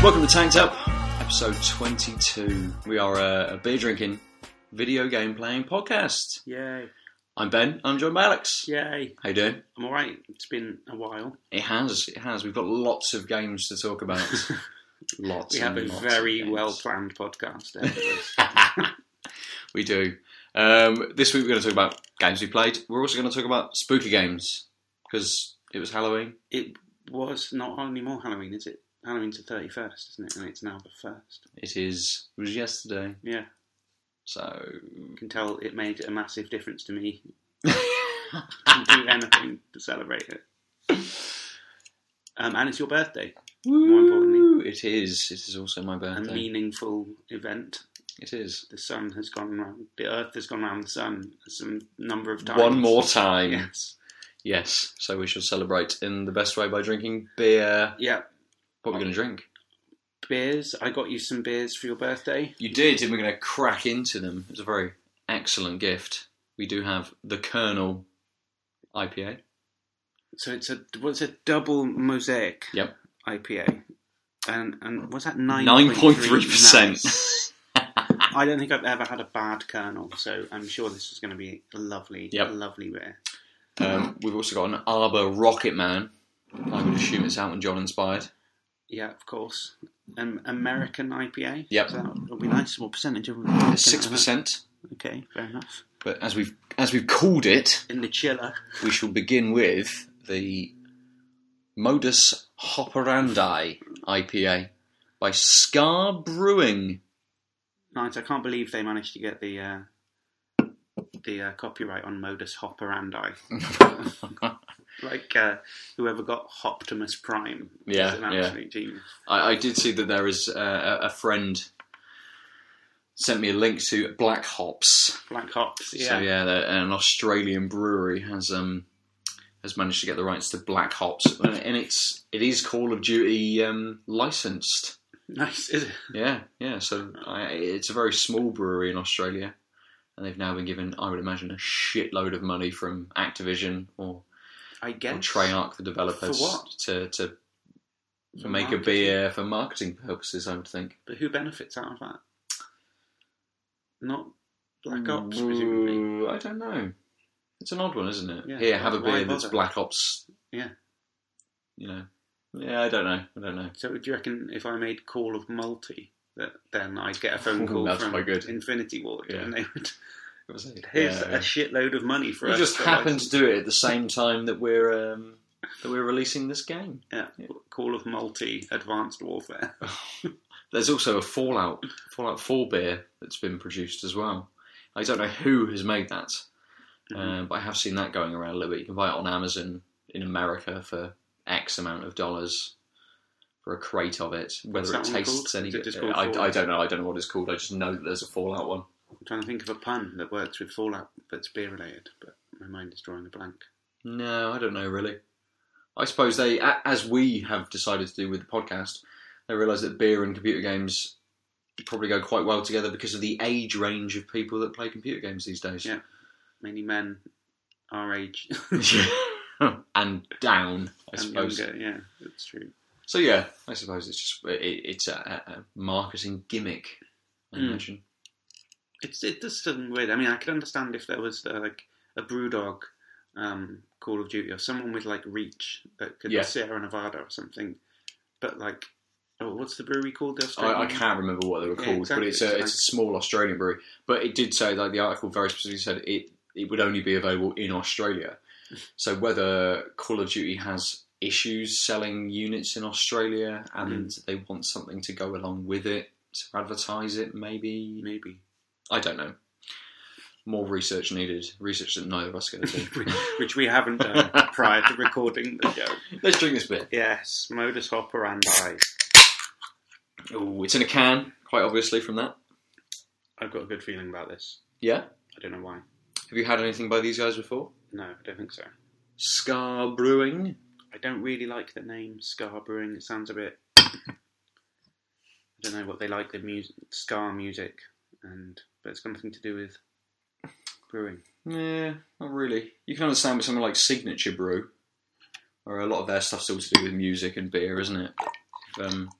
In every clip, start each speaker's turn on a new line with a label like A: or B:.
A: Welcome to Tanked Up, episode 22. We are a, a beer drinking, video game playing podcast.
B: Yay.
A: I'm Ben, I'm joined by Alex.
B: Yay.
A: How you doing?
B: I'm alright. It's been a while.
A: It has, it has. We've got lots of games to talk about. lots
B: We have a very well planned podcast. ahead of us.
A: we do. Um, this week we're going to talk about games we played. We're also going to talk about spooky games because it was Halloween.
B: it was not anymore Halloween, is it? Halloween's the 31st, isn't it? And it's now the 1st.
A: It is. It was yesterday.
B: Yeah.
A: So
B: You can tell it made a massive difference to me. to do anything to celebrate it. Um, and it's your birthday. More importantly.
A: It is. It is also my birthday.
B: A
A: birthday.
B: meaningful event.
A: It is.
B: The sun has gone round, the earth has gone round the sun some number of times.
A: One more time.
B: Yes.
A: Yes, so we shall celebrate in the best way by drinking beer.
B: Yeah.
A: What are we going to drink?
B: Beers. I got you some beers for your birthday.
A: You did, and we're going to crack into them. It's a very excellent gift. We do have the Kernel IPA.
B: So it's a what's a double mosaic
A: Yep.
B: IPA, and and what's that nine
A: Nine point three percent.
B: I don't think I've ever had a bad kernel, so I'm sure this is going to be a lovely,
A: Yep.
B: lovely beer.
A: Um, we've also got an Arbor Rocket Man. I would assume it's Elton John inspired.
B: Yeah, of course. Um, American IPA.
A: Yep.
B: So that'll be nice. What percentage of
A: Six percent.
B: Okay, fair enough.
A: But as we've as we've called it,
B: In the chiller.
A: we shall begin with the Modus Hoperandi IPA by Ska Brewing.
B: Nice. I can't believe they managed to get the uh, the uh, copyright on modus operandi. like uh, whoever got Optimus Prime.
A: Yeah,
B: is an
A: yeah.
B: absolute genius.
A: I, I did see that there is uh, a friend sent me a link to Black Hops.
B: Black hops. Yeah.
A: So yeah, an Australian brewery has um has managed to get the rights to Black Hops, and and it's it is Call of Duty um, licensed.
B: Nice. Is it?
A: Yeah, yeah. So I, it's a very small brewery in Australia, and they've now been given, I would imagine, a shitload of money from Activision or,
B: I
A: or. Treyarch, the developers,
B: For what?
A: to to
B: For
A: make a beer for marketing purposes. I would think.
B: But who benefits out of that? Not Black mm, Ops, presumably.
A: I don't know. It's an odd one, isn't it?
B: Yeah.
A: Here, have a beer that's? Black Ops.
B: Yeah.
A: You know. Yeah, I don't know. I don't know.
B: So do you reckon if I made Call of Multi, that then I'd get a phone call
A: That's
B: from
A: quite good.
B: Infinity Ward,
A: Yeah.
B: and they would
A: What was it?
B: here's
A: Yeah,
B: a shitload of money for
A: We
B: us.
A: just
B: for
A: happened to do it at the same time that we're um, that we're releasing this game.
B: Yeah. Call of Multi Advanced Warfare.
A: There's also a Fallout Fallout 4 beer that's been produced as well. I don't know who has made that,
B: Mm-hmm.
A: um, but I have seen that going around a little bit. You can buy it on Amazon in America for X amount of dollars for a crate of it. Whether it tastes any good, I, I don't know. I don't know what it's called. I just know that there's a Fallout one.
B: I'm trying to think of a pun that works with Fallout that's beer related, but my mind is drawing a blank.
A: No, I don't know really. I suppose they, as we have decided to do with the podcast, they realise that beer and computer games probably go quite well together because of the age range of people that play computer games these days.
B: Yeah. Mainly men our age
A: and down, I
B: and
A: suppose.
B: younger. Yeah, that's true.
A: So yeah, I suppose it's just it, it's a, a marketing gimmick. I
B: Mm.
A: imagine.
B: It's it doesn't weird. I mean, I could understand if there was uh, like a BrewDog um, Call of Duty or someone with like reach that could
A: Yeah.
B: Sierra Nevada or something. But like, oh, what's the brewery called? The
A: I, I can't remember what they were
B: Yeah,
A: called,
B: exactly.
A: but it's a
B: It's
A: it's a small Australian brewery. But it did say like the article very specifically said it it would only be available in Australia. So whether Call of Duty has issues selling units in Australia and
B: Mm.
A: they want something to go along with it to advertise it, maybe
B: Maybe.
A: I don't know. More research needed. Research that neither of us are going to do.
B: Which we haven't done prior to recording the show.
A: Let's drink this bit.
B: Yes, modus operandi.
A: Oh, it's in a can, quite obviously from that.
B: I've got a good feeling about this.
A: Yeah.
B: I don't know why.
A: Have you had anything by these guys before?
B: No, I don't think so.
A: Ska Brewing.
B: I don't really like the name Ska Brewing. It sounds a bit. I don't know what they like the music, Ska music, and but it's got nothing to do with brewing.
A: Yeah, not really. You can understand with something like Signature Brew, where a lot of their stuff's all to do with music and beer, isn't it? Um,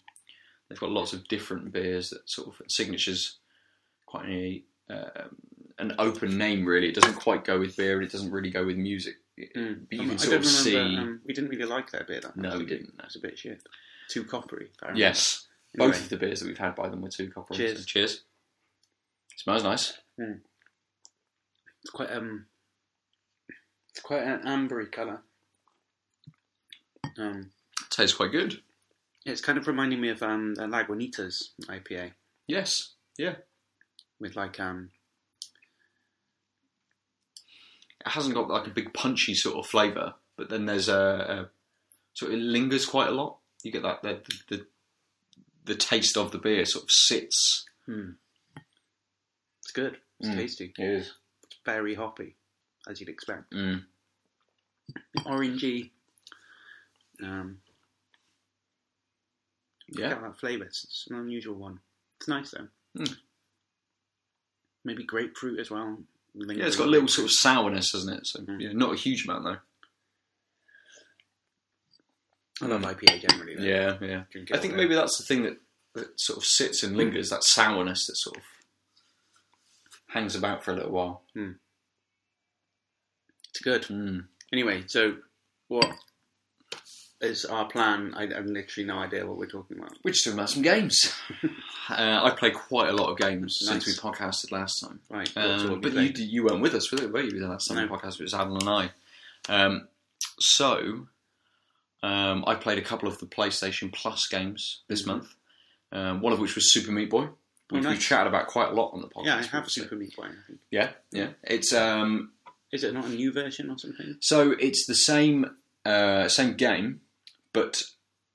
A: they've got lots of different beers that sort of Signature's quite a um, an open name, really. It doesn't quite go with beer, and it doesn't really go with music.
B: Mm.
A: But you
B: Um,
A: can
B: I
A: sort
B: don't
A: of see.
B: Um, we didn't really like their beer that much.
A: No, we
B: did
A: didn't.
B: It was a bit shit. Too coppery. remember.
A: yes,
B: Anyway,
A: both of the beers that we've had by them were too coppery.
B: Cheers.
A: So cheers. Smells nice.
B: It's quite um. It's quite an ambery colour. Um,
A: Tastes quite good.
B: it's kind of reminding me of um the Lagunitas IPA
A: Yes. Yeah.
B: with like um
A: It hasn't got like a big punchy sort of flavour, but then there's a, a so it lingers quite a lot. You get that the the, the taste of the beer sort of sits.
B: hmm. It's good. It's
A: Mm.
B: tasty.
A: It is.
B: It's very hoppy, as you'd expect.
A: Mm.
B: Orangey. Um,
A: Yeah.
B: that flavour. It's, it's an unusual one. It's nice though.
A: Mm.
B: Maybe grapefruit as well.
A: Yeah, it's got a little sort of sourness, hasn't it? So
B: Mm.
A: yeah, not a huge amount though.
B: I love IPA generally. Though.
A: Yeah, yeah.
B: Drink
A: I think maybe that's the thing that, that sort of sits and lingers, that sourness that sort of hangs about for a little while.
B: it's good.
A: Mm.
B: Anyway, so what is our plan? I have literally no idea what we're talking about.
A: We're just talking about some games. uh, I played quite a lot of games
B: Nice.
A: since we podcasted last time.
B: Right,
A: Um, but you, you weren't with us, were were you? The last time
B: No.
A: we podcast it was Alan and I. Um, so um, I played a couple of the PlayStation Plus games this
B: Mhm.
A: month. Um, one of which was Super Meat Boy, which
B: nice.
A: we chatted about quite a lot on the podcast.
B: yeah, I have
A: previously.
B: Super Meat Boy. I think.
A: Yeah, yeah. It's um,
B: Is it not a new version or something?
A: so it's the same uh, same game, but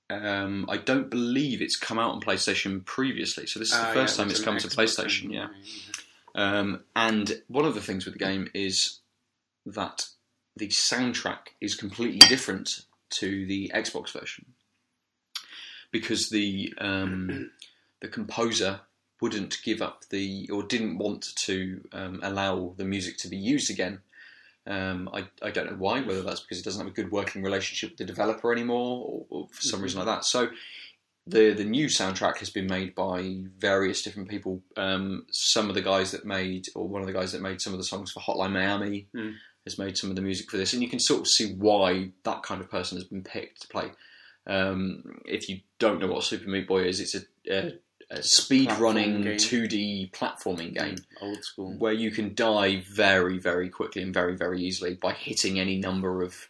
A: um, I don't believe it's come out on PlayStation previously. So this is the
B: Ah,
A: first
B: yeah,
A: time
B: it's
A: it's come to PlayStation. Yeah. Um, and one of the things with the game is that the soundtrack is completely different to the Xbox version because the um, the composer wouldn't give up the or didn't want to um, allow the music to be used again. Um, I, I don't know why, whether that's because it doesn't have a good working relationship with the developer anymore or, or for some reason like that. So the the new soundtrack has been made by various different people. Um, some of the guys that made, or one of the guys that made some of the songs for Hotline Miami,
B: Mm.
A: has made some of the music for this, and you can sort of see why that kind of person has been picked to play. Um, if you don't know what Super Meat Boy is, it's a, a, a speed running
B: game.
A: 2D platforming game
B: Old school.
A: where you can die very, very quickly and very, very easily by hitting any number of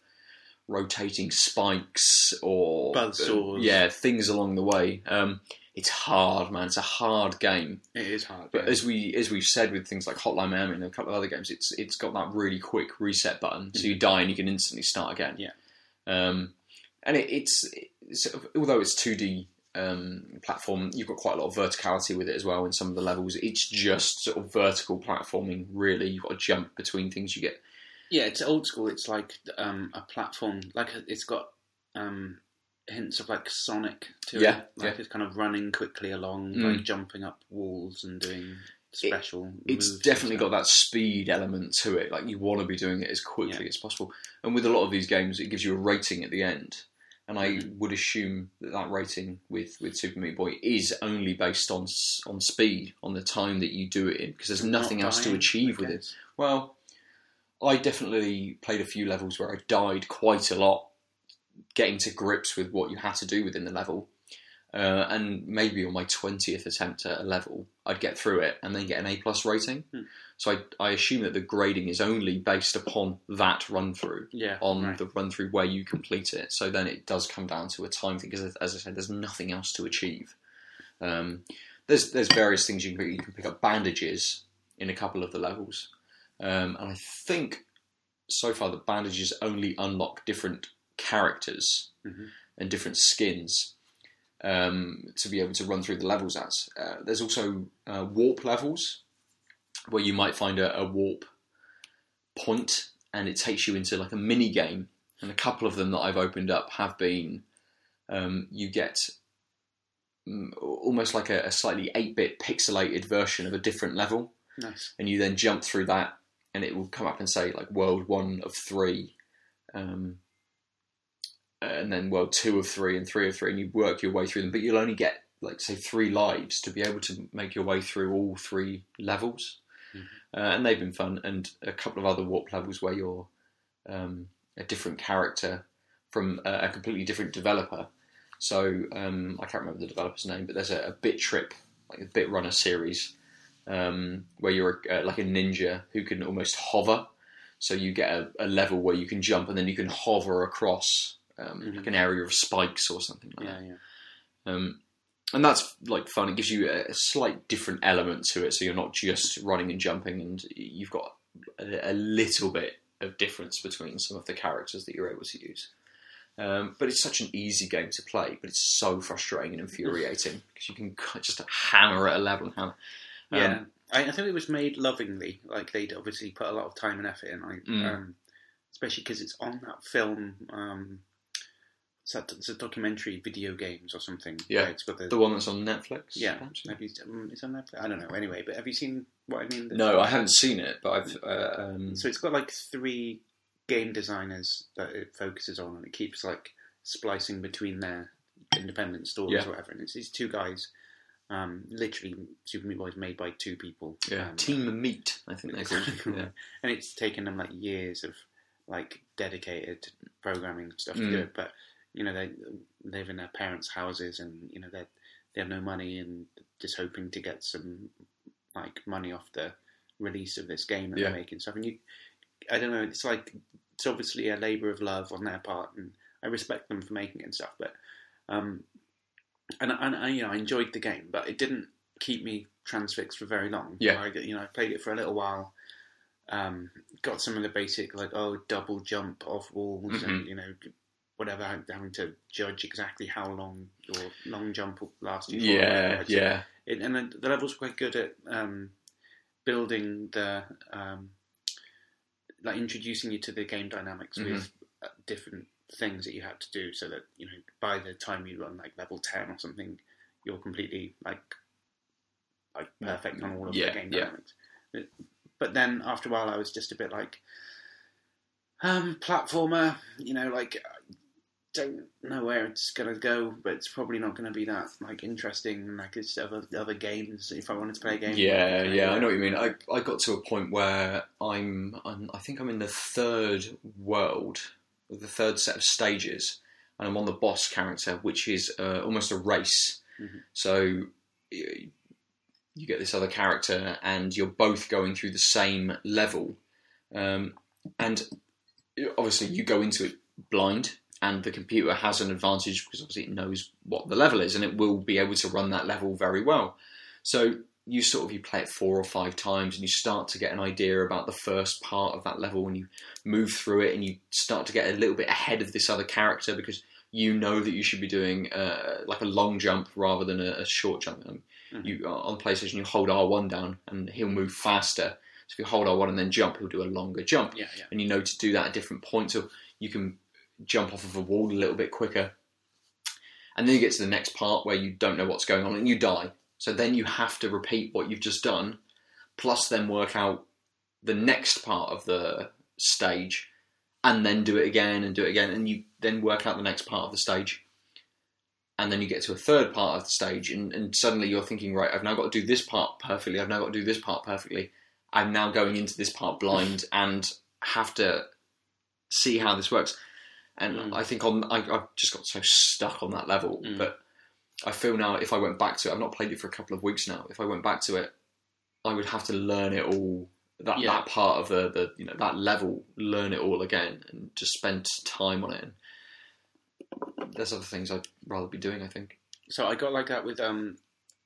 A: rotating spikes or
B: Buzzsaws.
A: yeah, things along the way. Um, it's hard, man. It's a hard game.
B: It is hard.
A: But
B: yeah.
A: as we as we've said with things like Hotline Miami and a couple of other games, it's it's got that really quick reset button, so you die and you can instantly start again.
B: Yeah.
A: Um, and it, it's, it's although it's two D um, platform, you've got quite a lot of verticality with it as well in some of the levels. It's just sort of vertical platforming. Really, you've got to jump between things. You get
B: Yeah, it's old school. It's like um, a platform. Like it's got um, hints of like Sonic to
A: Yeah,
B: it. Like
A: yeah.
B: it's kind of running quickly along,
A: Mm.
B: like jumping up walls and doing special.
A: it's
B: moves
A: definitely got that speed element to it. Like you want to be doing it as quickly
B: Yeah.
A: as possible. And with a lot of these games, it gives you a rating at the end. And I would assume that that rating with, with Super Meat Boy is only based on on speed, on the time that you do it in, because there's
B: Not
A: nothing else to achieve with it. Well, I definitely played a few levels where I died quite a lot, getting to grips with what you had to do within the level. Uh, and maybe on my twentieth attempt at a level, I'd get through it and then get an A plus rating.
B: Hmm.
A: So I, I assume that the grading is only based upon that run through,
B: Yeah,
A: on
B: right.
A: the run through where you complete it. So then it does come down to a time thing because, as I said, there's nothing else to achieve. Um, there's there's various things you can pick. You can pick up bandages in a couple of the levels, um, and I think so far the bandages only unlock different characters
B: Mhm.
A: and different skins um, to be able to run through the levels as. Uh, there's also uh, warp levels where you might find a, a warp point and it takes you into like a mini game and a couple of them that I've opened up have been um, you get mm, almost like a, a slightly 8-bit pixelated version of a different level
B: Nice.
A: and you then jump through that and it will come up and say like world one of three um, and then world two of three and three of three and you work your way through them but you'll only get like say three lives to be able to make your way through all three levels. Uh, and they've been fun and a couple of other warp levels where you're um, a different character from a, a completely different developer. So um, I can't remember the developer's name but there's a, a bit trip like a bit runner series um, where you're uh, like a ninja who can almost hover. So you get a, a level where you can jump and then you can hover across um,
B: Mhm.
A: like an area of spikes or something like
B: Yeah,
A: that.
B: yeah.
A: Um, and that's like fun. It gives you a, a slight different element to it, so you're not just running and jumping, and you've got a, a little bit of difference between some of the characters that you're able to use. Um, but it's such an easy game to play, but it's so frustrating and infuriating because you can just hammer at a level and hammer. Um,
B: Yeah, I, I think it was made lovingly. Like they'd obviously put a lot of time and effort in, like,
A: Mm.
B: um, especially because it's on that film. It's, that, it's a documentary, video games or something.
A: Yeah.
B: it's got the,
A: The one that's on Netflix.
B: yeah.
A: perhaps?
B: Have you, um, it's on Netflix. I don't know. Anyway, but have you seen what I mean? The-
A: No, I haven't seen it, but I've. Uh, um,
B: So it's got like three game designers that it focuses on, and it keeps like splicing between their independent stories
A: Yeah.
B: or whatever. And it's these two guys, um, literally Super Meat Boy is made by two people.
A: yeah,
B: um,
A: Team Meat, I think they're called. yeah.
B: and it's taken them like years of like dedicated programming stuff to
A: Mm.
B: do it. But you know they live in their parents' houses, and you know they they have no money, and just hoping to get some like money off the release of this game that
A: Yeah.
B: they're making stuff. And you, I don't know, it's like it's obviously a labour of love on their part, and I respect them for making it and stuff. But um, and, and I, you know, I enjoyed the game, but it didn't keep me transfixed for very long.
A: Yeah.
B: I, you know, I played it for a little while. Um, got some of the basic like oh double jump off walls and
A: Mhm.
B: you know whatever having to judge exactly how long your long jump will last for.
A: Yeah, yeah,
B: it, and then the levels were quite good at um, building the um, like introducing you to the game dynamics with uh, different things that you had to do, so that you know by the time you run like level ten or something, you're completely like like perfect on all of
A: Yeah,
B: the game dynamics. But- But then after a while, I was just a bit like um, platformer, you know, like. Don't know where it's gonna go, but it's probably not gonna be that like interesting like it's other other games. If I wanted to play a game,
A: yeah, yeah. I know what you mean. I I got to a point where I'm, I'm I think I'm in the third world, the third set of stages, and I'm on the boss character, which is uh, almost a race.
B: Mhm.
A: So. You get this other character, and you're both going through the same level, um, and obviously you go into it blind, and the computer has an advantage because obviously it knows what the level is, and it will be able to run that level very well. So you sort of you play it four or five times, and you start to get an idea about the first part of that level, when you move through it, and you start to get a little bit ahead of this other character because you know that you should be doing uh, like a long jump rather than a, a short jump. Um,
B: Mhm.
A: You on PlayStation, you hold R one down, and he'll move faster. So if you hold R one and then jump, he'll do a longer jump
B: yeah, yeah.
A: and you know to do that at different points, or you can jump off of a wall a little bit quicker. And then you get to the next part where you don't know what's going on and you die. So then you have to repeat what you've just done, plus then work out the next part of the stage, and then do it again and do it again, and you then work out the next part of the stage. And then you get to a third part of the stage, and, and suddenly you're thinking, right, I've now got to do this part perfectly, I've now got to do this part perfectly. I'm now going into this part blind and have to see how this works. And
B: Mm.
A: I think on I, I've just got so stuck on that level.
B: Mm.
A: But I feel now if I went back to it, I've not played it for a couple of weeks now. If I went back to it, I would have to learn it all. That
B: Yeah.
A: that part of the, the you know that level, learn it all again, and just spend time on it. And there's other things I'd rather be doing. I think.
B: So I got like that with um,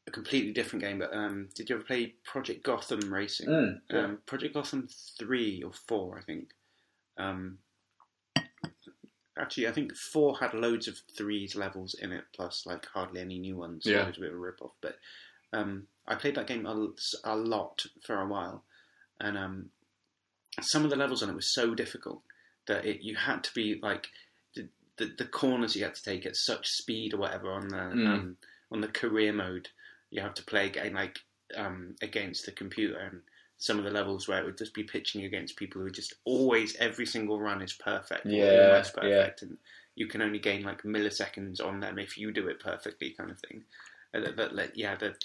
B: a completely different game. But um, did you ever play Project Gotham Racing?
A: Mm,
B: Um, Project Gotham three or four, I think. Um, actually, I think four had loads of threes levels in it, plus like hardly any new ones. so
A: Yeah.
B: it was a bit of a rip off. But um, I played that game a, a lot for a while, and um, some of the levels on it were so difficult that it you had to be like the, the, the corners you had to take at such speed or whatever on the
A: Mm.
B: um, on the career mode. You have to play again like um, against the computer and some of the levels where it would just be pitching against people who are just always every single run is perfect,
A: Yeah,
B: almost perfect, and you can only gain like milliseconds on them if you do it perfectly, kind of thing. That, that, that- yeah, the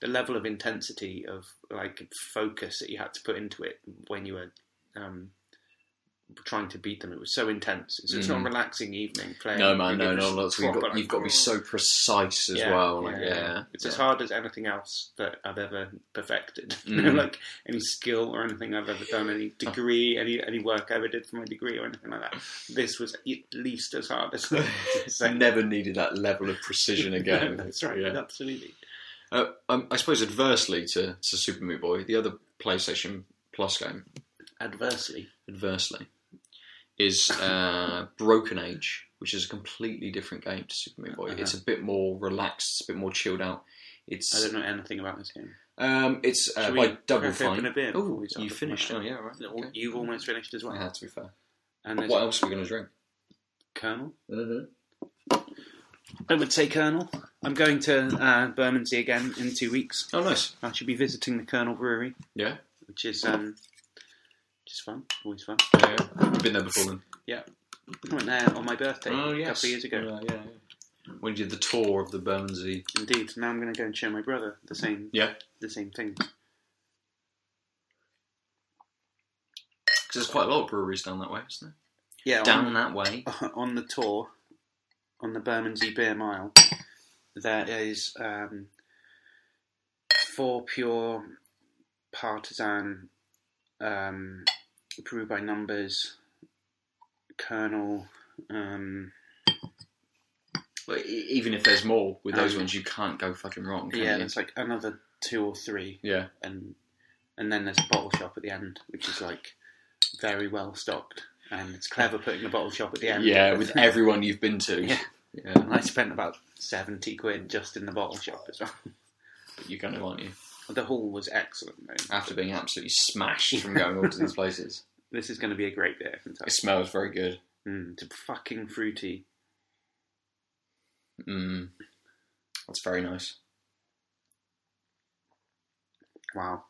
B: the level of intensity of like focus that you had to put into it when you were um, trying to beat them, it was so intense. It's, it's not a
A: Mhm.
B: relaxing evening playing.
A: No man, no,
B: was
A: no. You've got
B: like,
A: you've got to be so precise as
B: yeah,
A: well. Like, yeah,
B: It's
A: yeah.
B: as hard as anything else that I've ever perfected.
A: Mm.
B: like any skill or anything I've ever done, any degree, any any work I ever did for my degree or anything like that. This was at least as hard as.
A: I never needed that level of precision again.
B: That's right.
A: Yeah.
B: Absolutely.
A: Uh, um, I suppose adversely to, to Super Meat Boy, the other PlayStation Plus game,
B: Adversely.
A: adversely, is uh, Broken Age, which is a completely different game to Super Meat Boy.
B: Uh-huh.
A: It's a bit more relaxed, it's a bit more chilled out. It's I
B: don't know anything about this game.
A: um, it's uh, by Double Fine.
B: a beer before
A: Oh, you finished? Oh yeah, right. Okay.
B: You've almost finished as well.
A: Yeah, to be fair.
B: And
A: What else are we going to drink?
B: Kernel.
A: Mm-hmm.
B: I would say Kernel. I'm going to uh, Bermondsey again in two weeks.
A: Oh, nice.
B: I should be visiting the Kernel Brewery,
A: Yeah.
B: which is um, just fun. Always fun.
A: yeah, yeah. You've been there before then.
B: Yeah, I went there on my birthday
A: Oh,
B: a couple of years ago.
A: Yeah, yeah, yeah. When you did the tour of the Bermondsey.
B: Indeed. Now I'm going to go and show my brother the same
A: Yeah.
B: the same thing.
A: Because there's quite a lot of breweries down that way, isn't
B: Yeah.
A: there?
B: on-
A: Down that way.
B: on the tour, on the Bermondsey Beer Mile, there is um, four pure Partizan um, brew by numbers, Kernel. Um,
A: e- even if there's more with those
B: Um,
A: ones, you can't go fucking wrong.
B: Yeah,
A: you?
B: there's like another two or three,
A: yeah.
B: and and then there's a bottle shop at the end, which is like very well stocked, and it's clever putting a bottle shop at the end.
A: Yeah, with everyone you've been to.
B: Yeah.
A: Yeah.
B: And I spent about seventy quid just in the bottle shop as well.
A: But you're going to, aren't you?
B: The haul was excellent. Though.
A: After being absolutely smashed from going all to these places.
B: This is going to be a great beer. I can tell.
A: It smells very good.
B: Mm, it's fucking fruity.
A: Mm. That's very nice.
B: Wow.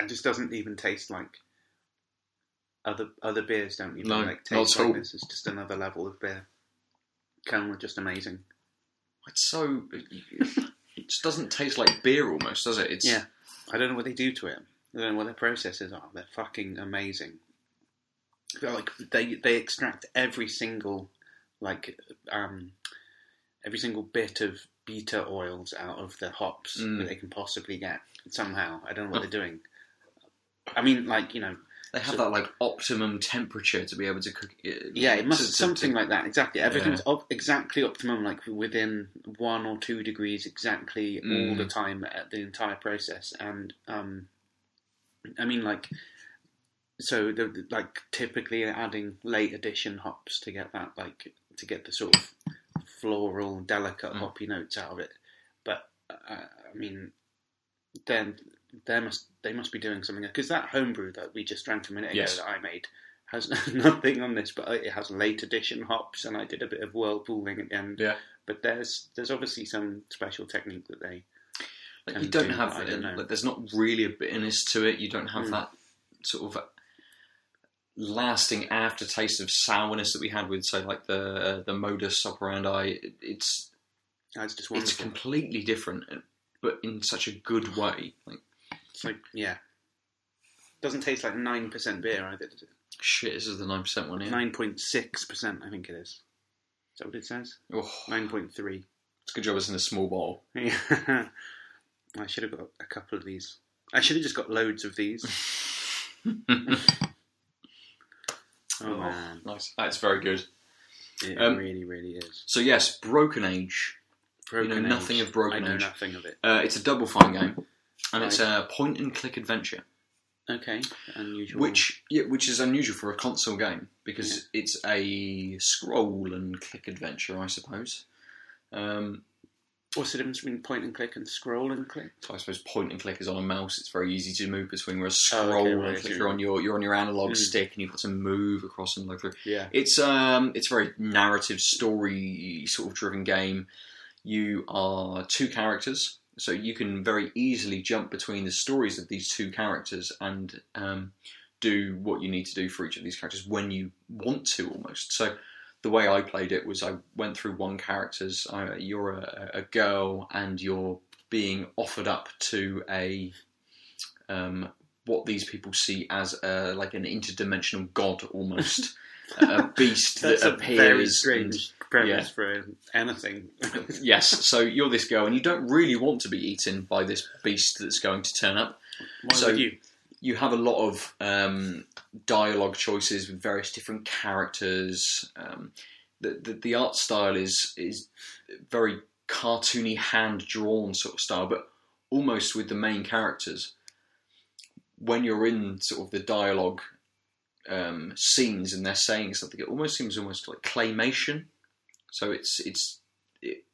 B: It just doesn't even taste like other other beers. Don't even
A: No,
B: like
A: not
B: taste
A: at all.
B: like this. It's just another level of beer. Kernel just amazing.
A: It's so. It just doesn't taste like beer almost, does it? It's
B: Yeah. I don't know what they do to it. I don't know what their processes are. They're fucking amazing. Like they they extract every single like um every single bit of beta oils out of the hops
A: Mm.
B: that they can possibly get somehow. I don't know what they're doing. I mean, like you know,
A: They have
B: So-
A: that like optimum temperature to be able to cook it.
B: yeah, it must
A: to- to-
B: something
A: to-
B: like that. Exactly, everything's op- exactly optimum, like within one or two degrees, exactly all
A: Mm.
B: the time at the entire process. And um, I mean, like, so the, like typically adding late addition hops to get that, like, to get the sort of floral, delicate
A: Mm.
B: hoppy notes out of it. But uh, I mean, then they must they must be doing something because that homebrew that we just drank a minute ago
A: Yes.
B: that I made has nothing on this, but it has late addition hops, and I did a bit of whirlpooling at the end.
A: Yeah.
B: But there's there's obviously some special technique that they
A: you don't
B: do,
A: have.
B: I don't
A: like, there's not really a bitterness to it. You don't have
B: Mm.
A: that sort of lasting aftertaste of sourness that we had with, say, like the uh, the modus operandi. It- It's
B: that's just
A: it's completely different, but in such a good way. Like
B: It's like yeah, doesn't taste like nine percent beer either. Does it?
A: shit, this is the nine percent one here.
B: Nine point six percent, I think it is. Is that what it says?
A: Oh.
B: Nine point three.
A: it's a good job it's in a small bottle.
B: Yeah. I should have got a couple of these. I should have just got loads of these. Oh, man,
A: nice. That's very good.
B: it
A: Um,
B: really, really is.
A: So yes, Broken Age.
B: Broken you
A: know nothing
B: Age.
A: of Broken
B: I know
A: Age.
B: nothing of it.
A: Uh, it's a double fine game, and it's a point and click adventure.
B: Okay, unusual.
A: Which yeah, which is unusual for a console game because it's a scroll and click adventure, I suppose. Um,
B: What's the difference between point and click and scroll and click?
A: I suppose point and click is on a mouse. It's very easy to move between. Whereas
B: Oh, okay,
A: scroll
B: right,
A: and click, you're on your you're on your analog
B: Mm.
A: stick and you've got to move across and look through.
B: Yeah.
A: It's um it's a very narrative story sort of driven game. You are two characters, so you can very easily jump between the stories of these two characters and um, do what you need to do for each of these characters when you want to almost. So the way I played it was I went through one character's. Uh, you're a, a girl and you're being offered up to a um, what these people see as a, like an interdimensional god almost. a beast that
B: a very
A: appears and-
B: premise
A: yeah.
B: for anything.
A: yes, so you're this girl, and you don't really want to be eaten by this beast that's going to turn up.
B: Why
A: So-
B: would you?
A: You have a lot of um, dialogue choices with various different characters. Um, the, the the art style is is very cartoony, hand drawn sort of style, but almost with the main characters. When you're in sort of the dialogue um, scenes and they're saying something, it almost seems almost like claymation. So it's it's it,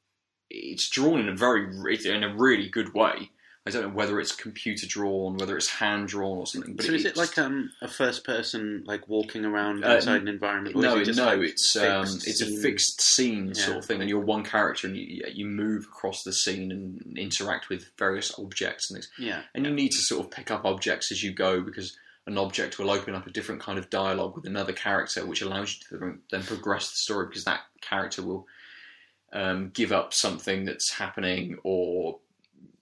A: it's drawn in a very in a really good way. I don't know whether it's computer drawn, whether it's hand drawn or something. But
B: so is it like um, a first person, like walking around
A: Uh,
B: inside an environment?
A: no,
B: it
A: no,
B: like
A: it's um, it's a fixed scene sort of thing, and you're one character, and you you move across the scene and interact with various objects and things.
B: Yeah,
A: And you need to sort of pick up objects as you go because an object will open up a different kind of dialogue with another character, which allows you to then progress the story because that character will um, give up something that's happening or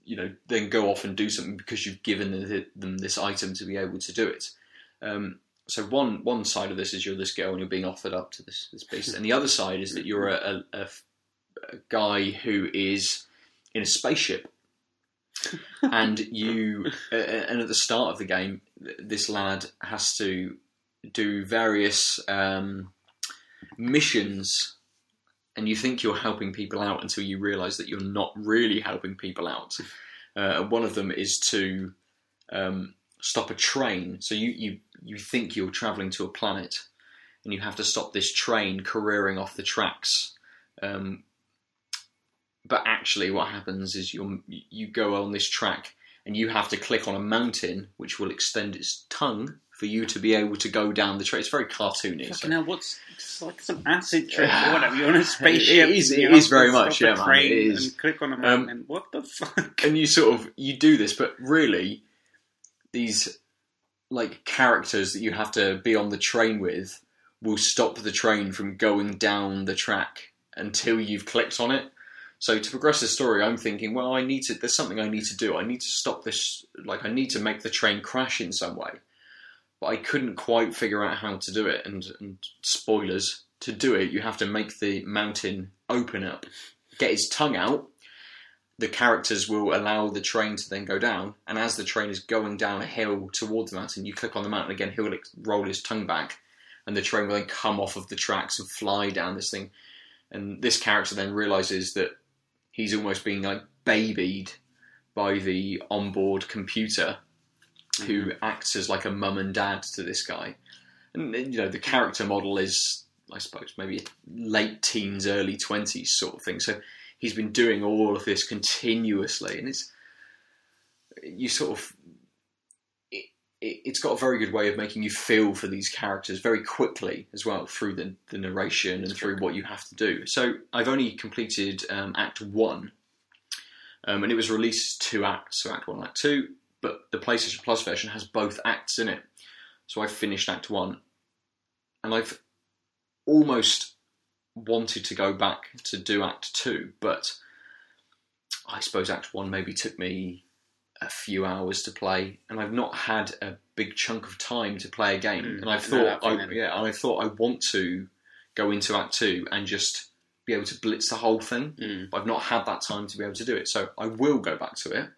A: you know then go off and do something because you've given the- them this item to be able to do it. Um, so one one side of this is you're this girl and you're being offered up to this this beast, and the other side is that you're a, a, a, a guy who is in a spaceship, and you uh, and at the start of the game, this lad has to do various um, missions. And you think you're helping people out until you realise that you're not really helping people out. Uh, one of them is to um, stop a train. So you, you, you think you're travelling to a planet, and you have to stop this train careering off the tracks. Um, but actually, what happens is you you go on this track, and you have to click on a mountain, which will extend its tongue for you to be able to go down the track. It's very cartoony. so-
B: Fucking what's it's like some acid trip or whatever? You're on a spaceship.
A: It is-
B: and
A: it is very much, yeah, man, it is.
B: And click on a
A: Um,
B: mountain. what the fuck?
A: and you sort of you do this, but really, these like characters that you have to be on the train with will stop the train from going down the track until you've clicked on it. So to progress the story, I'm thinking, well, I need to. There's something I need to do. I need to stop this. Like I need to make the train crash in some way. But I couldn't quite figure out how to do it. And, and spoilers, to do it, you have to make the mountain open up, get his tongue out, the characters will allow the train to then go down, and as the train is going down a hill towards the mountain, you click on the mountain again, he'll roll his tongue back, and the train will then come off of the tracks and fly down this thing. And this character then realizes that he's almost being like babied by the onboard computer, who acts as like a mum and dad to this guy. And you know, the character model is, I suppose, maybe late teens, early twenties sort of thing. So he's been doing all of this continuously, and it's you sort of it, it, it's got a very good way of making you feel for these characters very quickly as well through the, the narration and through what you have to do. So I've only completed um, Act One, um, and it was released two acts, so Act One and Act Two. But the PlayStation Plus version has both acts in it, so I finished Act One, and I've almost wanted to go back to do Act Two, but I suppose Act One maybe took me a few hours to play, and I've not had a big chunk of time to play a game.
B: Mm,
A: and I thought, I, yeah, and I thought I want to go into Act Two and just be able to blitz the whole thing.
B: Mm.
A: But I've not had that time to be able to do it, so I will go back to it.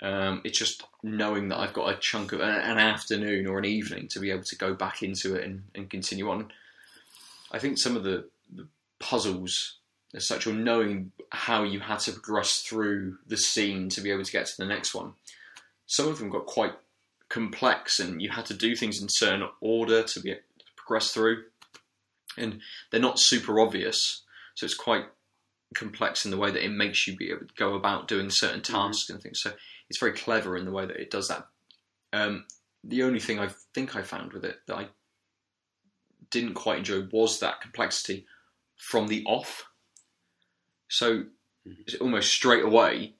A: Um, it's just knowing that I've got a chunk of an afternoon or an evening to be able to go back into it and, and continue on. I think some of the, the puzzles as such, or knowing how you had to progress through the scene to be able to get to the next one, some of them got quite complex, and you had to do things in certain order to be to progress through, and they're not super obvious, so it's quite complex in the way that it makes you be able to go about doing certain
B: Mhm.
A: tasks and things. So it's very clever in the way that it does that. Um, the only thing I think I found with it that I didn't quite enjoy was that complexity from the off. So
B: Mhm.
A: almost straight away,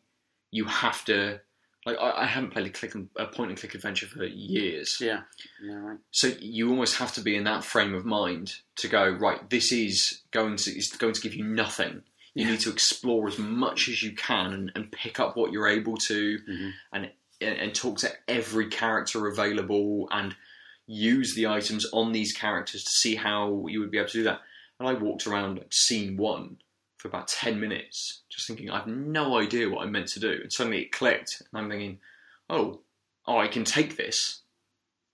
A: you have to. Like I, I haven't played a click and a point and click adventure for years,
B: Yeah, yeah, right.
A: so you almost have to be in that frame of mind to go right. This is going to is going to give you nothing. You
B: Yeah.
A: need to explore as much as you can and, and pick up what you're able to,
B: Mhm.
A: and and talk to every character available and use the items on these characters to see how you would be able to do that. And I walked around scene one for about ten minutes, just thinking I have no idea what I'm meant to do, and suddenly it clicked, and I'm thinking, oh, oh, I can take this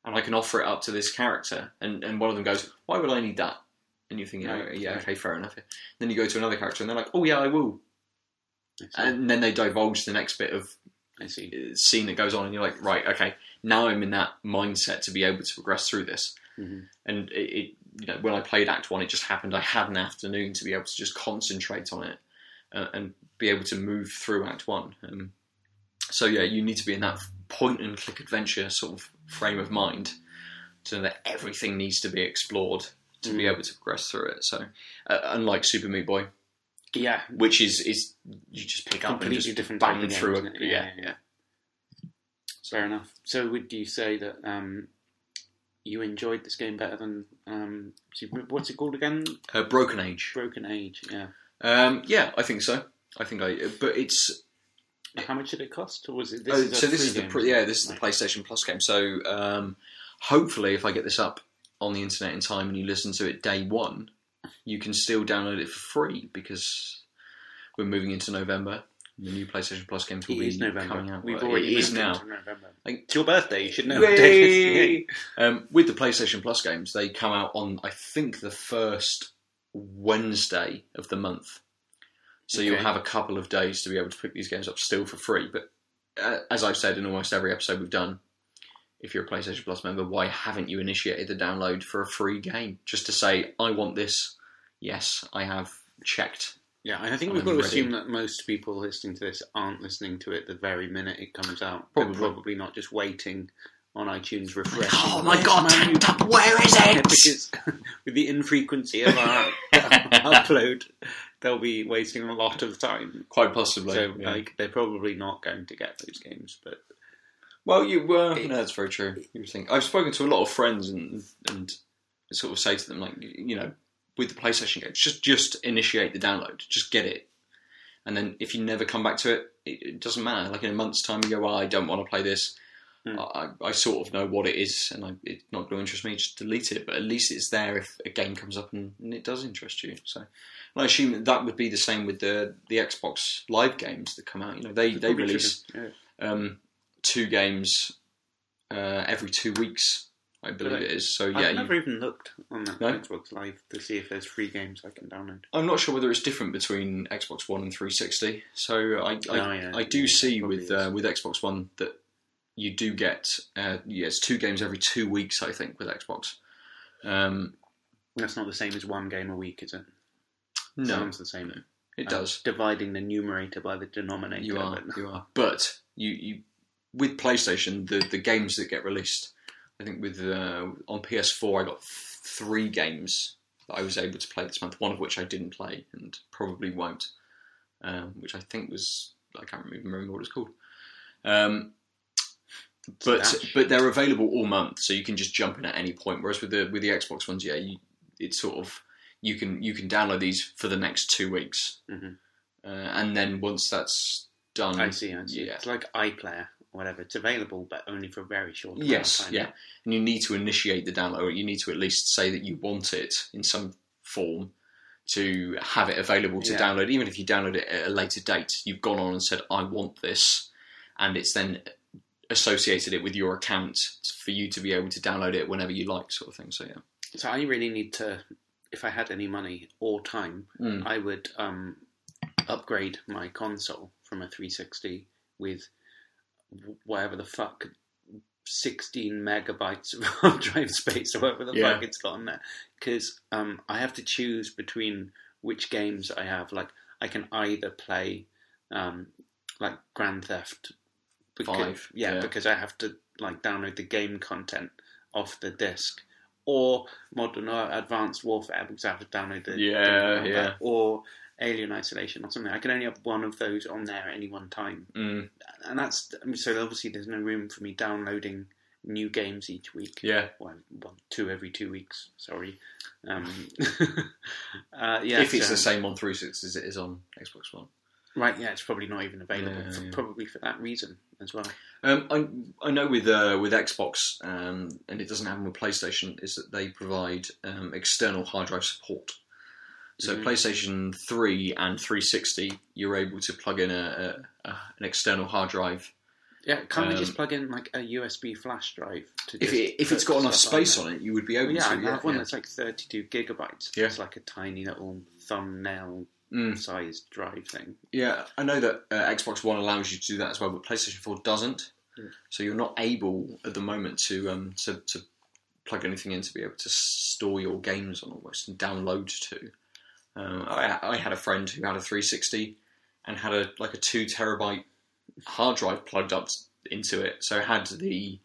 A: and I can offer it up to this character. And, and one of them goes, Why would I need that? And you're thinking,
B: Right,
A: yeah, okay, fair enough. Then you go to another character and they're like, Oh, yeah, I will.
B: I.
A: And then they divulge the next bit of
B: I see.
A: uh, scene that goes on, and you're like, Right, okay, now I'm in that mindset to be able to progress through this.
B: Mhm.
A: And it, it, you know, when I played Act One, it just happened I had an afternoon to be able to just concentrate on it uh, and be able to move through Act One. Um, so yeah, you need to be in that point and click adventure sort of frame of mind to know that everything needs to be explored to be able to progress through it. So uh, unlike Super Meat Boy,
B: Yeah,
A: which is is you just pick up and
B: completely
A: just
B: different
A: bang
B: of game,
A: through it.
B: it?
A: Yeah, yeah.
B: fair enough. So, would you say that um, you enjoyed this game better than um, Super- what's it called again?
A: Uh, Broken Age.
B: Broken Age. Yeah.
A: Um, yeah, I think so. I think I, but it's
B: How much did it cost? Or was it?
A: oh,
B: is
A: so this is the
B: game,
A: pr-
B: isn't
A: yeah this is the PlayStation Plus game. So um, hopefully, if I get this up on the internet in time and you listen to it day one, you can still download it for free because we're moving into November. The new PlayStation Plus games will
B: It
A: be coming out.
B: We've already
A: it is now. Like-
B: it's your birthday. You should know.
A: Yay! um, with the PlayStation Plus games, they come out on I think the first Wednesday of the month. So you'll have a couple of days to be able to pick these games up still for free. But uh, as I've said in almost every episode we've done, if you're a PlayStation Plus member, why haven't you initiated the download for a free game? Just to say, I want this. Yes, I have checked.
B: Yeah, and I think we've got to
A: ready.
B: assume that most people listening to this aren't listening to it the very minute it comes out.
A: Probably.
B: They're probably not just waiting on iTunes refresh.
A: Oh my god,
B: my new-
A: Tanked Up, where is it?
B: because with the infrequency of our upload, they'll be wasting a lot of time.
A: Quite possibly.
B: So,
A: yeah.
B: like, they're probably not going to get those games. But
A: Well, you were.
B: It-
A: no, that's very true. You. I've spoken to a lot of friends and and sort of say to them like, you know, with the PlayStation games, just just initiate the download, just get it, and then if you never come back to it, it, it doesn't matter. Like in a month's time, you go, well, I don't want to play this.
B: Hmm.
A: I, I sort of know what it is, and I, it's not going to interest me. Just delete it. But at least it's there if a game comes up and, and it does interest you. So, and I assume that, that would be the same with the the Xbox Live games that come out. You know, they they release.
B: Yeah.
A: um, two games uh, every two weeks, I believe it is. So yeah,
B: I've
A: you-
B: never even looked on that
A: No?
B: Xbox Live to see if there's free games I can download.
A: I'm not sure whether it's different between Xbox One and 360. So I I,
B: Oh, yeah.
A: I do
B: Yeah,
A: see with uh, with Xbox One that you do get uh, yeah, it's two games every two weeks. I think with Xbox. Um,
B: That's not the same as one game a week, is it?
A: no,
B: Sounds the same.
A: it
B: I'm
A: does.
B: dividing the numerator by the denominator.
A: You are,
B: but-
A: you are. But you, you with PlayStation, the the games that get released, I think with uh, on PS4, I got th- three games that I was able to play this month. One of which I didn't play and probably won't, um, which I think was I can't even remember what it's called. Um, but but they're available all month, so you can just jump in at any point. Whereas with the with the Xbox ones, yeah, you, it's sort of you can you can download these for the next two weeks,
B: Mhm.
A: uh, and then once that's done,
B: I see, I see.
A: Yeah.
B: It's like iPlayer, whatever. It's available, but only for a very short amount
A: Yes,
B: of time.
A: yeah. And you need to initiate the download, or you need to at least say that you want it in some form to have it available to
B: Yeah.
A: download. Even if you download it at a later date, you've gone on and said, I want this, and it's then associated it with your account for you to be able to download it whenever you like, sort of thing. So, yeah.
B: So I really need to, if I had any money or time,
A: Mm.
B: I would um, upgrade my console from a 360 with whatever the fuck, 16 megabytes of hard drive space or whatever the
A: Yeah.
B: fuck it's got on there. Because um, I have to choose between which games I have. Like, I can either play um, like Grand Theft because,
A: Five,
B: yeah,
A: yeah.
B: because I have to like download the game content off the disc, or Modern or Advanced Warfare because I have to download the
A: Yeah, yeah.
B: or Alien Isolation or something. I can only have one of those on there at any one time,
A: Mm,
B: and that's I mean, so obviously there's no room for me downloading new games each week
A: yeah.
B: well, one, two every two weeks. Sorry. Um, uh, yeah,
A: if it's
B: so-
A: the same on 360 as it is on Xbox One.
B: right, yeah, it's probably not even available.
A: Yeah,
B: for,
A: yeah.
B: Probably for that reason as well.
A: Um, I, I know with uh, with Xbox, um, and it doesn't happen with PlayStation, is that they provide um, external hard drive support. So
B: Mhm.
A: PlayStation 3 and 360, you're able to plug in a, a, a an external hard drive.
B: Yeah, can't they
A: Um,
B: just plug in like a USB flash drive? To
A: If it, if it's got enough space on it, you would be able
B: Well, yeah,
A: to.
B: I have one that's like 32 gigabytes.
A: Yeah.
B: It's like a tiny little thumbnail
A: Mm.
B: sized drive thing.
A: Yeah, I know that uh, Xbox One allows you to do that as well, but PlayStation 4 doesn't.
B: Yeah.
A: So you're not able at the moment to um, to, to plug anything in to be able to store your games on almost and download to. Um, I, I had a friend who had a 360 and had a like a two terabyte hard drive plugged up into it. So it had the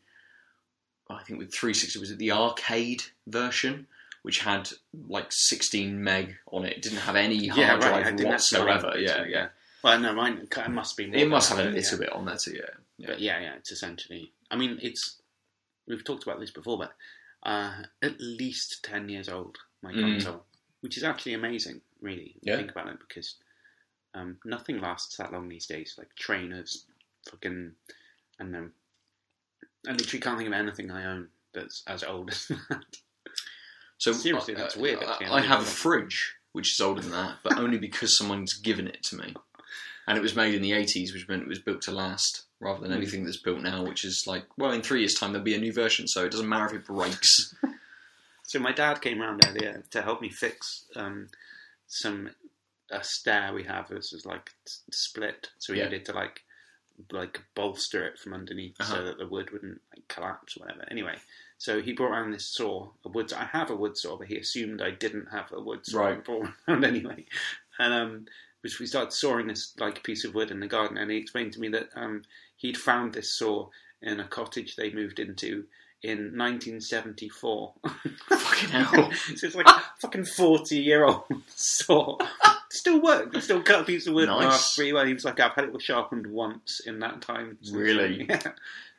A: I think with 360 was it the arcade version, which had like 16 meg on it. It didn't have any hard
B: yeah, right.
A: Drive whatsoever. Yeah, yeah.
B: Well, no, mine it must be. More
A: It must have a little
B: yeah.
A: bit on there too. Yeah. yeah.
B: But yeah, yeah, it's essentially. I mean, it's. We've talked about this before, but uh, at least ten years old. My
A: Mm.
B: console, which is actually amazing, really. if you
A: Yeah.
B: Think about it because um, nothing lasts that long these days. Like trainers, fucking, and um, I literally can't think of anything I own that's as old as that.
A: So
B: Seriously,
A: I-
B: that's
A: I-
B: weird,
A: I,
B: actually.
A: I have a fridge which is older than that, but only because someone's given it to me, and it was made in the eighties, which meant it was built to last, rather than
B: Mm.
A: anything that's built now, which is like, well, in three years' time there'll be a new version, so it doesn't matter if it breaks.
B: So my dad came around earlier to help me fix um, some a stair we have. This is like split, so we
A: Yeah.
B: needed to like like bolster it from underneath
A: Uh-huh.
B: so that the wood wouldn't like collapse or whatever. Anyway, so he brought around this saw, a wood. I have a wood saw, but he assumed I didn't have a wood saw.
A: Right.
B: brought around anyway, and um, which we started sawing this like piece of wood in the garden, and he explained to me that um, he'd found this saw in a cottage they moved into in 1974.
A: Fucking hell.
B: so it's like a fucking 40 year old saw. Still worked. It Still cut a piece of wood
A: Nice.
B: off pretty well. He was like, I've had it sharpened once in that time.
A: Really?
B: Yeah.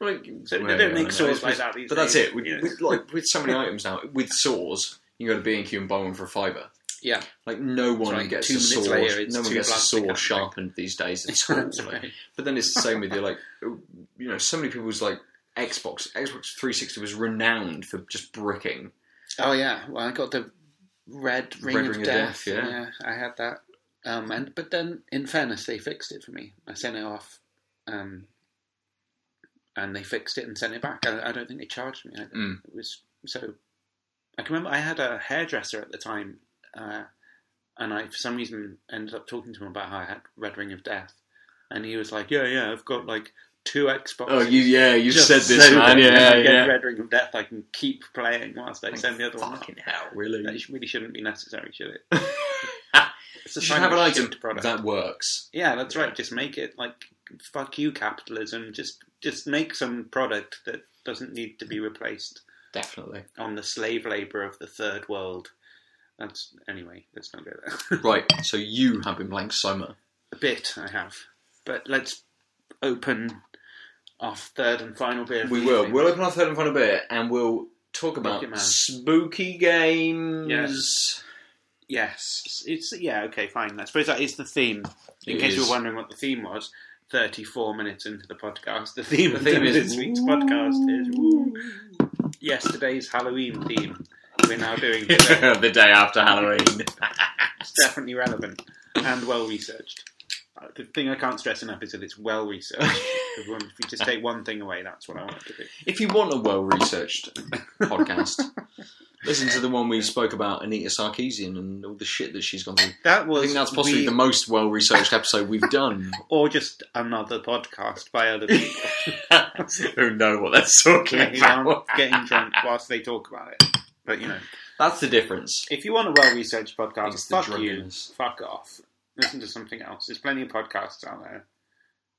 A: Like,
B: So they don't
A: yeah,
B: make saws like that these
A: But that's
B: days,
A: it. With,
B: you know.
A: with, like with so many items now, with saws, you go to B and Q and buy one for a fiver.
B: Yeah.
A: Like no one
B: right,
A: gets
B: two
A: a saw.
B: later,
A: no one gets a saw
B: kind of thing.
A: sharpened these days at all.
B: Right.
A: But then it's the same with your like, you know, so many people's like Xbox. Xbox 360 was renowned for just bricking.
B: Oh, yeah. Well, I got the Red Ring,
A: Red
B: of,
A: Ring of
B: Death.
A: Death, yeah.
B: I had that. Um, and But then, in fairness, they fixed it for me. I sent it off. Um, and they fixed it and sent it back. I, I don't think they charged me. either.
A: Mm.
B: It was so. I can remember I had a hairdresser at the time, uh, and I for some reason ended up talking to him about how I had Red Ring of Death, and he was like, "Yeah, yeah, I've got like two Xboxes."
A: Oh, you yeah, you
B: just
A: said this,
B: so
A: man.
B: that
A: Yeah,
B: I get
A: yeah.
B: Red Ring of Death, I can keep playing whilst I send the other one.
A: Fucking hell, really?
B: That really shouldn't be necessary, should it?
A: you
B: It's a
A: should have an item
B: product.
A: that works.
B: Yeah, that's right. Just make it like fuck you, capitalism. Just just make some product that doesn't need to be replaced
A: Definitely.
B: on the slave labor of the third world. That's anyway. Let's not go there.
A: Right. So you have been playing Soma.
B: a bit I have, but let's open our third and final beer. of
A: We
B: the
A: will.
B: evening.
A: We'll open our third and final bit, and we'll talk about spooky games.
B: Yes. Yes, it's yeah. Okay, fine. I suppose that is the theme. In
A: It
B: case you
A: is.
B: were wondering what the theme was, thirty-four minutes into the podcast, the theme,
A: The
B: of
A: theme is
B: this week's podcast is woo. yesterday's Halloween theme. We're now doing today.
A: the day after Halloween.
B: It's definitely relevant and well researched. Uh, The thing I can't stress enough is that it's well researched. if you just take one thing away, that's what I want it to be.
A: if you want a well researched podcast, listen to the one we spoke about Anita Sarkeesian and all the shit that she's gone through.
B: That was I
A: think that's possibly
B: we-
A: the most well researched episode we've done.
B: or just another podcast by other people.
A: Who know what they're talking
B: getting,
A: about?
B: getting drunk whilst they talk about it. But you know,
A: That's the difference.
B: if you want a well-researched podcast,
A: It's the
B: fuck you,
A: drunkenness.
B: fuck off. Listen to something else. There's plenty of podcasts out there.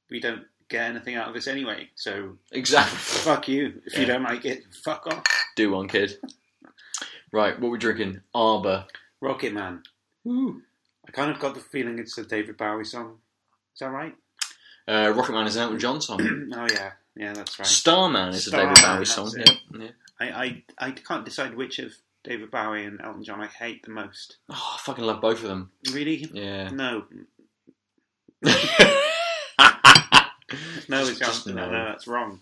B: We don't get anything out of this anyway. So
A: Exactly.
B: fuck you. If you don't like it, fuck off.
A: Do one, kid. Right, what we drinking? Arbour.
B: Rocket Man.
A: Ooh.
B: I kind of got the feeling it's a David Bowie song. Is that right?
A: Uh, Rocket Man is an Elton John song.
B: oh yeah, yeah, that's right.
A: Starman is a David Bowie song. Yeah. yeah.
B: I, I I can't decide which of David Bowie and Elton John I hate the most.
A: Oh, I fucking love both of them.
B: Really?
A: Yeah.
B: No, no, it's
A: Just
B: no.
A: no.
B: that's wrong.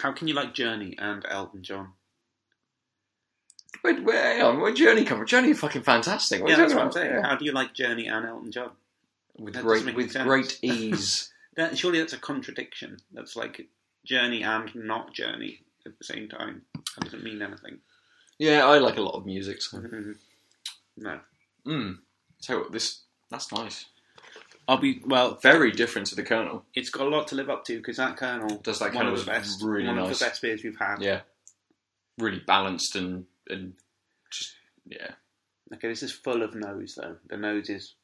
B: How can you like Journey and Elton John?
A: Wait, where, hang on, where Journey come from? Journey are fucking fantastic. What
B: yeah, that's what I'm saying.
A: about?
B: How do you like Journey and Elton John?
A: With
B: That
A: great, with
B: sense.
A: great ease.
B: That, surely that's a contradiction. That's like Journey and not Journey at the same time. That doesn't mean anything.
A: Yeah, I like a lot of music. So.
B: no.
A: Mm. Tell you what, this that's nice.
B: I'll be well.
A: Very different to the Kernel.
B: It's got a lot to live up to because that Kernel
A: Does that
B: one
A: Kernel
B: of the
A: was
B: best,
A: really
B: one of the best beers we've had.
A: Yeah, really balanced and and just yeah.
B: Okay, this is full of nose though. The nose is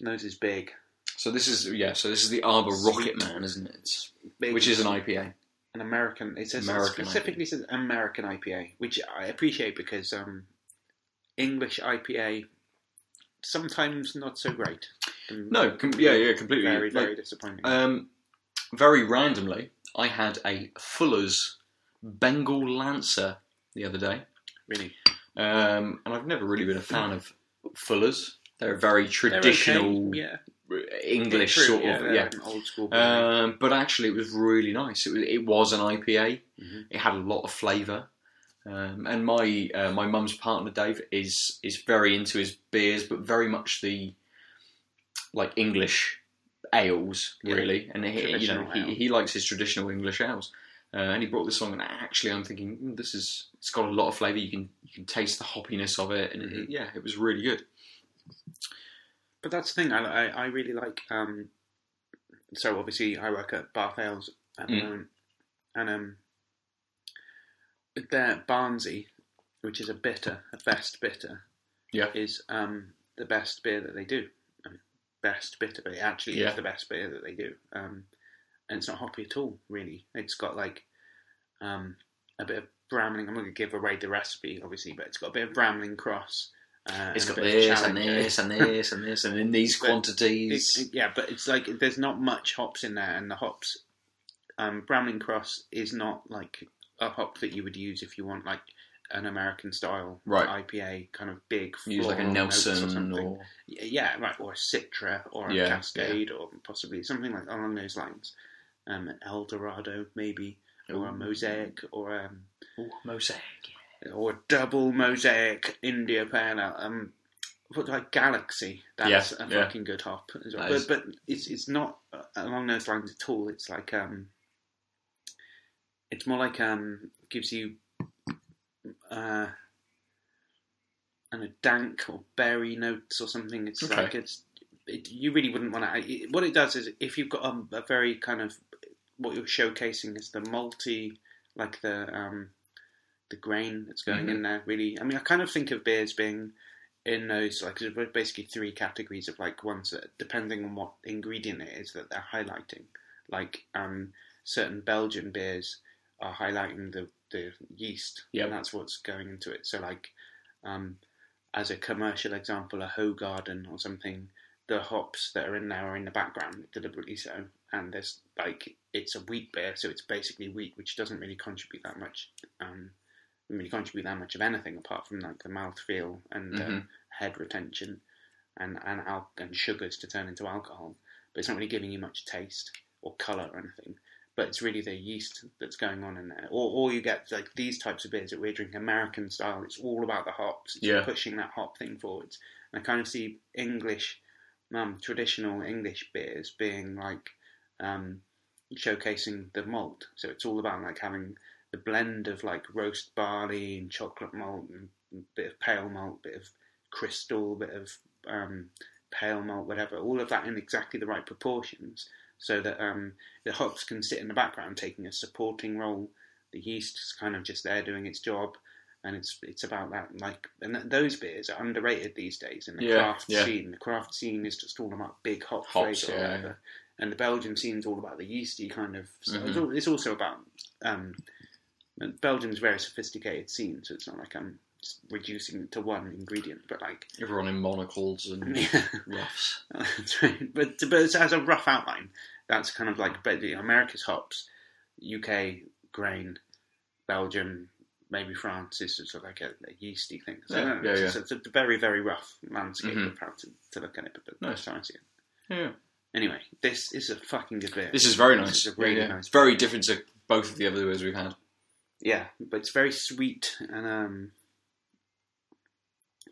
B: nose is big,
A: So this is yeah. So this is the Arbour Rocket Man, isn't it? It's,
B: big
A: which is an IPA.
B: An American. It says
A: American
B: specifically says American IPA, which I appreciate because um, English IPA sometimes not so great.
A: No, com- yeah, yeah, completely.
B: very
A: Like,
B: disappointing.
A: Um, very randomly, I had a Fuller's Bengal Lancer the other day,
B: really,
A: um, and I've never really been a fan of Fuller's. They're a very
B: They're
A: traditional
B: okay, yeah,
A: English
B: True,
A: sort
B: yeah,
A: of yeah.
B: old school. beer.
A: Um, but actually, it was really nice. It was, it was an IPA.
B: Mhm.
A: It had a lot of flavour. Um, and my uh, my mum's partner Dave is is very into his beers, but very much the like English ales,
B: Yeah.
A: really. And he, you know, he, he likes his traditional English ales. Uh, and he brought this along, and actually, I'm thinking "Mm, this is it's got a lot of flavour. You can you can taste the hoppiness of it, and it,
B: Mhm.
A: yeah, it was really good.
B: But that's the thing. I, I, I really like. Um, so obviously, I work at Bath Ales at the
A: Mm.
B: moment, and um, their Barnsley, which is a bitter, a best bitter,
A: Yeah.
B: is um, the best beer that they do. I mean, best bitter, but it actually
A: Yeah.
B: is the best beer that they do. Um, and it's not hoppy at all, really. It's got like um, a bit of Bramling. I'm not going to give away the recipe, obviously, but it's got a bit of Bramling cross. Uh,
A: It's got
B: of
A: this and this and this and this, and in these
B: But
A: quantities.
B: It- yeah, but it's like there's not much hops in there, and the hops, um, Bramling Cross is not like a hop that you would use if you want like an American style
A: Right.
B: IPA, kind of big.
A: Use like a
B: Nelson or something.
A: or
B: yeah, right, or a Citra or a
A: Yeah,
B: Cascade or possibly something like along those lines. Um, an El Dorado maybe, or a Mosaic, or um,
A: Ooh, mosaic.
B: Or a double Mosaic India Pale Ale. Um, but like Galaxy, that's
A: Yeah,
B: a
A: yeah.
B: fucking good hop as well. But but it's it's not along those lines at all. It's like um, it's more like um, gives you uh, and a dank or berry notes or something. It's
A: Okay.
B: like it's it, you really wouldn't want to. It, what it does is if you've got a, a very kind of what you're showcasing is the multi, like the um, the grain that's going in there. Really, I mean, I kind of think of beers being in those like there's basically three categories of like ones that depending on what ingredient it is that they're highlighting. Like um, certain Belgian beers are highlighting the the yeast,
A: Yep.
B: and that's what's going into it. So like um, as a commercial example, a Hoegaarden or something, the hops that are in there are in the background deliberately so, and there's like it's a wheat beer, so it's basically wheat, which doesn't really contribute that much. Um, doesn't really contribute that much of anything apart from like the mouthfeel and uh,
A: Mhm.
B: head retention and and al- and sugars to turn into alcohol. But it's not really giving you much taste or color or anything. But it's really the yeast that's going on in there. Or, or you get like these types of beers that we're drinking, American style. It's all about the hops. It's
A: Yeah.
B: pushing that hop thing forwards. And I kind of see English, um, traditional English beers being like um, showcasing the malt. So it's all about like having the blend of like roast barley and chocolate malt and a bit of pale malt, bit of crystal, bit of um, pale malt, whatever. All of that in exactly the right proportions, so that um, the hops can sit in the background taking a supporting role. The yeast is kind of just there doing its job, and it's it's about that like and th- those beers are underrated these days in the
A: Yeah,
B: craft
A: yeah.
B: scene. The craft scene is just all about big hop
A: Hops,
B: flavour or
A: yeah,
B: whatever, and the Belgian scene's all about the yeasty kind of. So it's,
A: Mhm.
B: al- it's also about um, Belgium's very sophisticated scene, so it's not like I'm just reducing it to one ingredient, but like
A: Everyone in monocles and
B: yeah.
A: ruffs.
B: That's right. But but it's, as a rough outline, that's kind of like but, you know, America's hops, UK grain, Belgium, maybe France is sort of like a, a yeasty thing. So,
A: Yeah, yeah,
B: it's,
A: yeah.
B: it's, it's a very very rough landscape
A: Mhm.
B: of how to, to look at it. But, but
A: Nice.
B: that's how I see it.
A: Yeah.
B: Anyway, this is a fucking good beer.
A: This is very
B: This
A: nice.
B: is a really
A: Yeah, yeah.
B: nice
A: It's very different to both of the other beers we've had.
B: Yeah, but it's very sweet and um,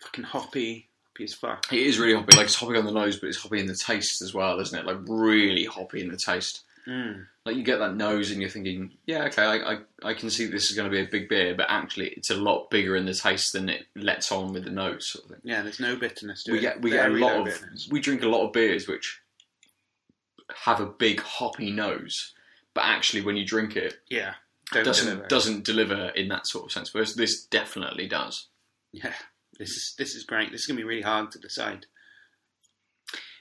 B: fucking hoppy, hoppy as fuck.
A: It is really hoppy. Like it's hoppy on the nose, but it's hoppy in the taste as well, isn't it? Like really hoppy in the taste.
B: Mm.
A: Like you get that nose and you're thinking, yeah, okay, I, I, I can see this is going to be a big beer, but actually it's a lot bigger in the taste than it lets on with the nose, sort of thing.
B: Yeah, there's no bitterness to
A: We
B: it.
A: get we get a lot of
B: bitterness.
A: we drink a lot of beers which have a big hoppy nose, but actually when you drink it,
B: yeah. Don't
A: doesn't
B: deliver.
A: doesn't deliver in that sort of sense. Whereas this definitely does.
B: Yeah, this is this is great. This is gonna be really hard to decide.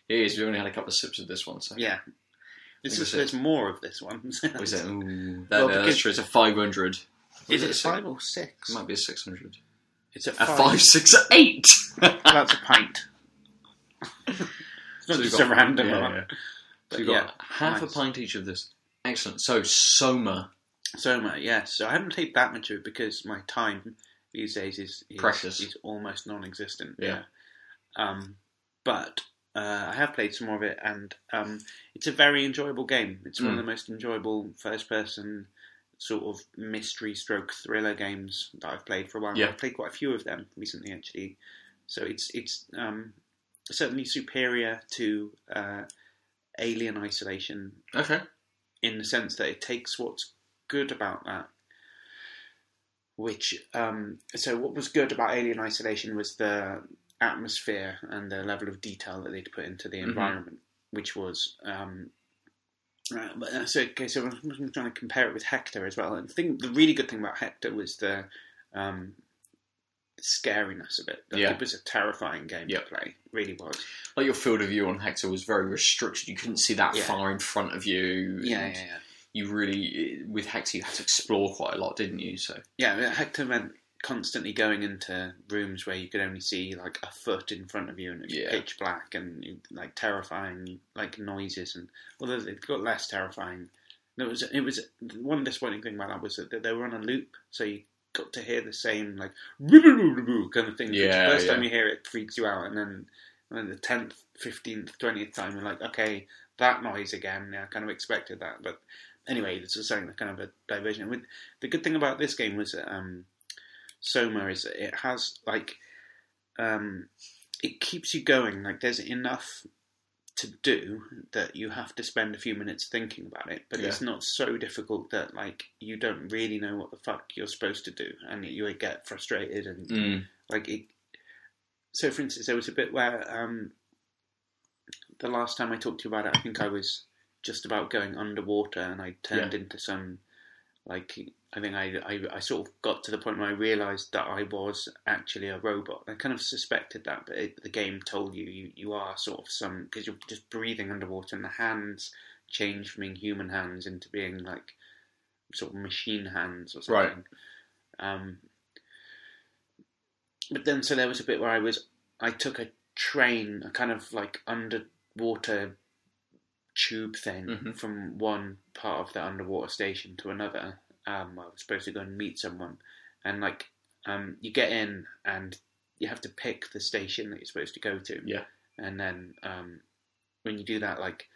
A: It is. We've only had a couple of sips of this one, so
B: Yeah, this is there's more of this one.
A: What is it? Ooh,
B: Well,
A: that, uh,
B: because-
A: that's true. It's a five hundred.
B: Is it five or six?
A: It might be a six hundred.
B: It's a
A: A
B: five.
A: five, six, eight.
B: That's a pint. it's not
A: So
B: just
A: got-
B: a random
A: yeah,
B: one.
A: yeah. So we've got
B: yeah,
A: half
B: nice.
A: a pint each of this. Excellent. So Soma,
B: Soma, yes. So I haven't played that much of it because my time these days is, is
A: Precious.
B: Is almost non-existent.
A: Yeah.
B: Um, but uh, I have played some more of it, and um, it's a very enjoyable game. It's one of
A: Mm.
B: the most enjoyable first-person sort of mystery stroke thriller games that I've played for a while.
A: Yeah.
B: I've played quite a few of them recently, actually. So it's it's um, certainly superior to uh, Alien Isolation
A: Okay.
B: in the sense that it takes what's good about that. Which, um, so what was good about Alien Isolation was the atmosphere and the level of detail that they'd put into the
A: Mhm.
B: environment, which was. Um, uh, so, okay, so I'm trying to compare it with Hector as well. And the, thing, the really good thing about Hector was the um, scariness of it. Like,
A: Yeah.
B: It was a terrifying game
A: Yep.
B: to play. It really was.
A: Like your field of view on Hector was very restricted. You couldn't see that
B: Yeah.
A: far in front of you.
B: Yeah, yeah, yeah.
A: You really, eh, with Hector, you had to explore quite a lot, didn't you? So
B: Yeah, Hector meant constantly going into rooms where you could only see like a foot in front of you and it's
A: Yeah.
B: pitch black and like terrifying like noises and although it got less terrifying. There was it was one disappointing thing about that was that they were on a loop, so you got to hear the same like kind of thing.
A: Yeah,
B: the first
A: yeah.
B: time you hear it freaks you out, and then and then the tenth, fifteenth, twentieth time you're like, okay, that noise again. Yeah, I kind of expected that, but anyway, this is something that kind of a diversion. With the good thing about this game was um, Soma is that it has like um, it keeps you going. Like there's enough to do that you have to spend a few minutes thinking about it, but it's not so difficult that like you don't really know what the fuck you're supposed to do, and you get frustrated and
A: mm.
B: like it. So, for instance, there was a bit where um, the last time I talked to you about it, I think I was just about going underwater, and I turned into some like I think I, I I sort of got to the point where I realised that I was actually a robot. I kind of suspected that, but it, the game told you you, you are sort of some because you're just breathing underwater, and the hands change from being human hands into being like sort of machine hands or
A: Right.
B: something. Um, but then, so there was a bit where I was, I took a train, a kind of like underwater tube thing
A: Mhm.
B: from one part of the underwater station to another. Um, I was supposed to go and meet someone, and like, um, you get in and you have to pick the station that you're supposed to go to.
A: Yeah.
B: And then, um, when you do that, like,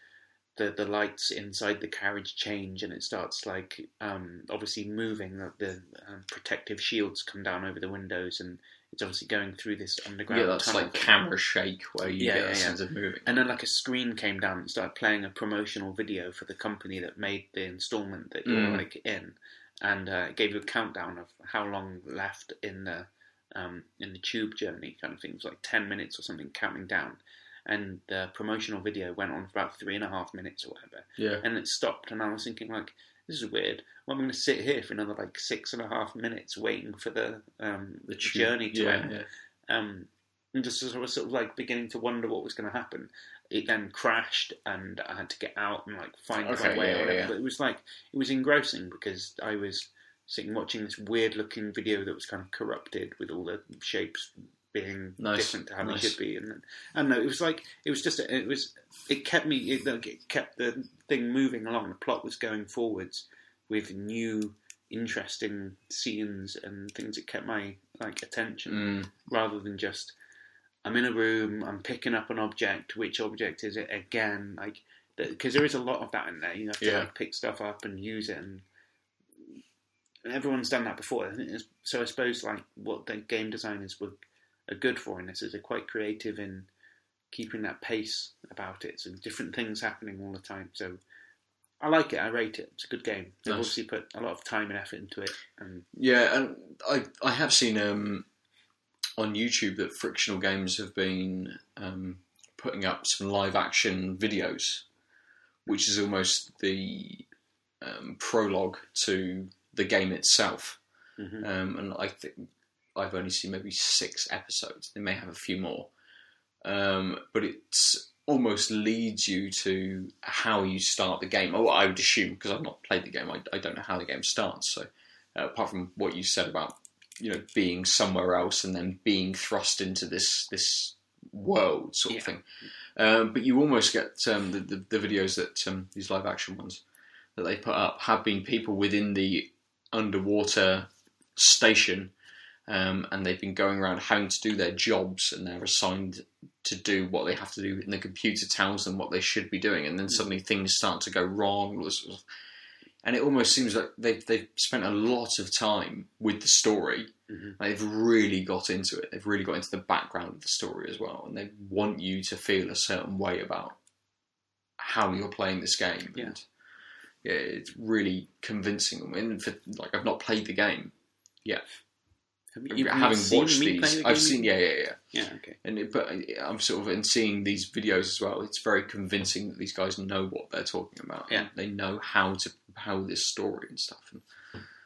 B: the, the lights inside the carriage change and it starts like um, obviously moving. The, the um, protective shields come down over the windows and it's obviously going through this underground
A: yeah, that's
B: tunnel.
A: like camera shake where you
B: Yeah,
A: get
B: yeah,
A: a sense of moving.
B: and then like a screen came down and started playing a promotional video for the company that made the installment that you're
A: Mm.
B: like in, and uh, it gave you a countdown of how long left in the um, in the tube journey kind of thing. It was like ten minutes or something counting down, and the promotional video went on for about three and a half minutes or whatever
A: Yeah,
B: and it stopped and I was thinking like this is weird. Well, I'm going to sit here for another like six and a half minutes waiting for the um,
A: The
B: journey to
A: yeah,
B: end.
A: yeah.
B: Um, and just sort of, sort of like beginning to wonder what was going to happen. It then crashed, and I had to get out and like find
A: Okay,
B: my way.
A: yeah,
B: or whatever. But it was like it was engrossing because I was sitting watching this weird looking video that was kind of corrupted with all the shapes being
A: Nice,
B: different to how
A: nice.
B: they should be, and I don't know. It was like it was just it was it kept me it, like, it kept the thing moving along. The plot was going forwards with new interesting scenes and things that kept my like attention
A: Mm,
B: rather than just I'm in a room, I'm picking up an object. Which object is it again? Like because there is a lot of that in there. You have to
A: Yeah.
B: like pick stuff up and use it, and, and everyone's done that before. I think it's- So I suppose like what the game designers were are good for in this is they're quite creative in keeping that pace about it. So different things happening all the time. So. I like it. I rate it. It's a good game. They've
A: Nice.
B: obviously put a lot of time and effort into it, and
A: yeah, and I I have seen um, on YouTube that Frictional Games have been um, putting up some live action videos, which is almost the um, prologue to the game itself.
B: Mhm.
A: Um, and I think I've only seen maybe six episodes. They may have a few more, um, but it almost leads you to how you start the game. Oh, I would assume because I've not played the game, I, I don't know how the game starts. So, uh, apart from what you said about you know being somewhere else and then being thrust into this this world sort of
B: Yeah.
A: thing, um, but you almost get um, the, the the videos that um, these live action ones that they put up have been people within the underwater station, um, and they've been going around having to do their jobs, and they're assigned to do what they have to do, and the computer tells them what they should be doing, and then suddenly things start to go wrong. all this sort of- And it almost seems like they've they've spent a lot of time with the story.
B: Mhm.
A: Like, they've really got into it. They've really got into the background of the story as well, and they want you to feel a certain way about how you're playing this game.
B: Yeah.
A: And, yeah, it's really convincing. I mean, for, like I've not played the game yet.
B: Have you,
A: having
B: seen
A: watched
B: me
A: these,
B: the
A: I've seen. Yeah, yeah, yeah.
B: Yeah, okay.
A: And it, but I'm sort of in seeing these videos as well. It's very convincing that these guys know what they're talking about.
B: Yeah.
A: they know how to how this story and stuff. And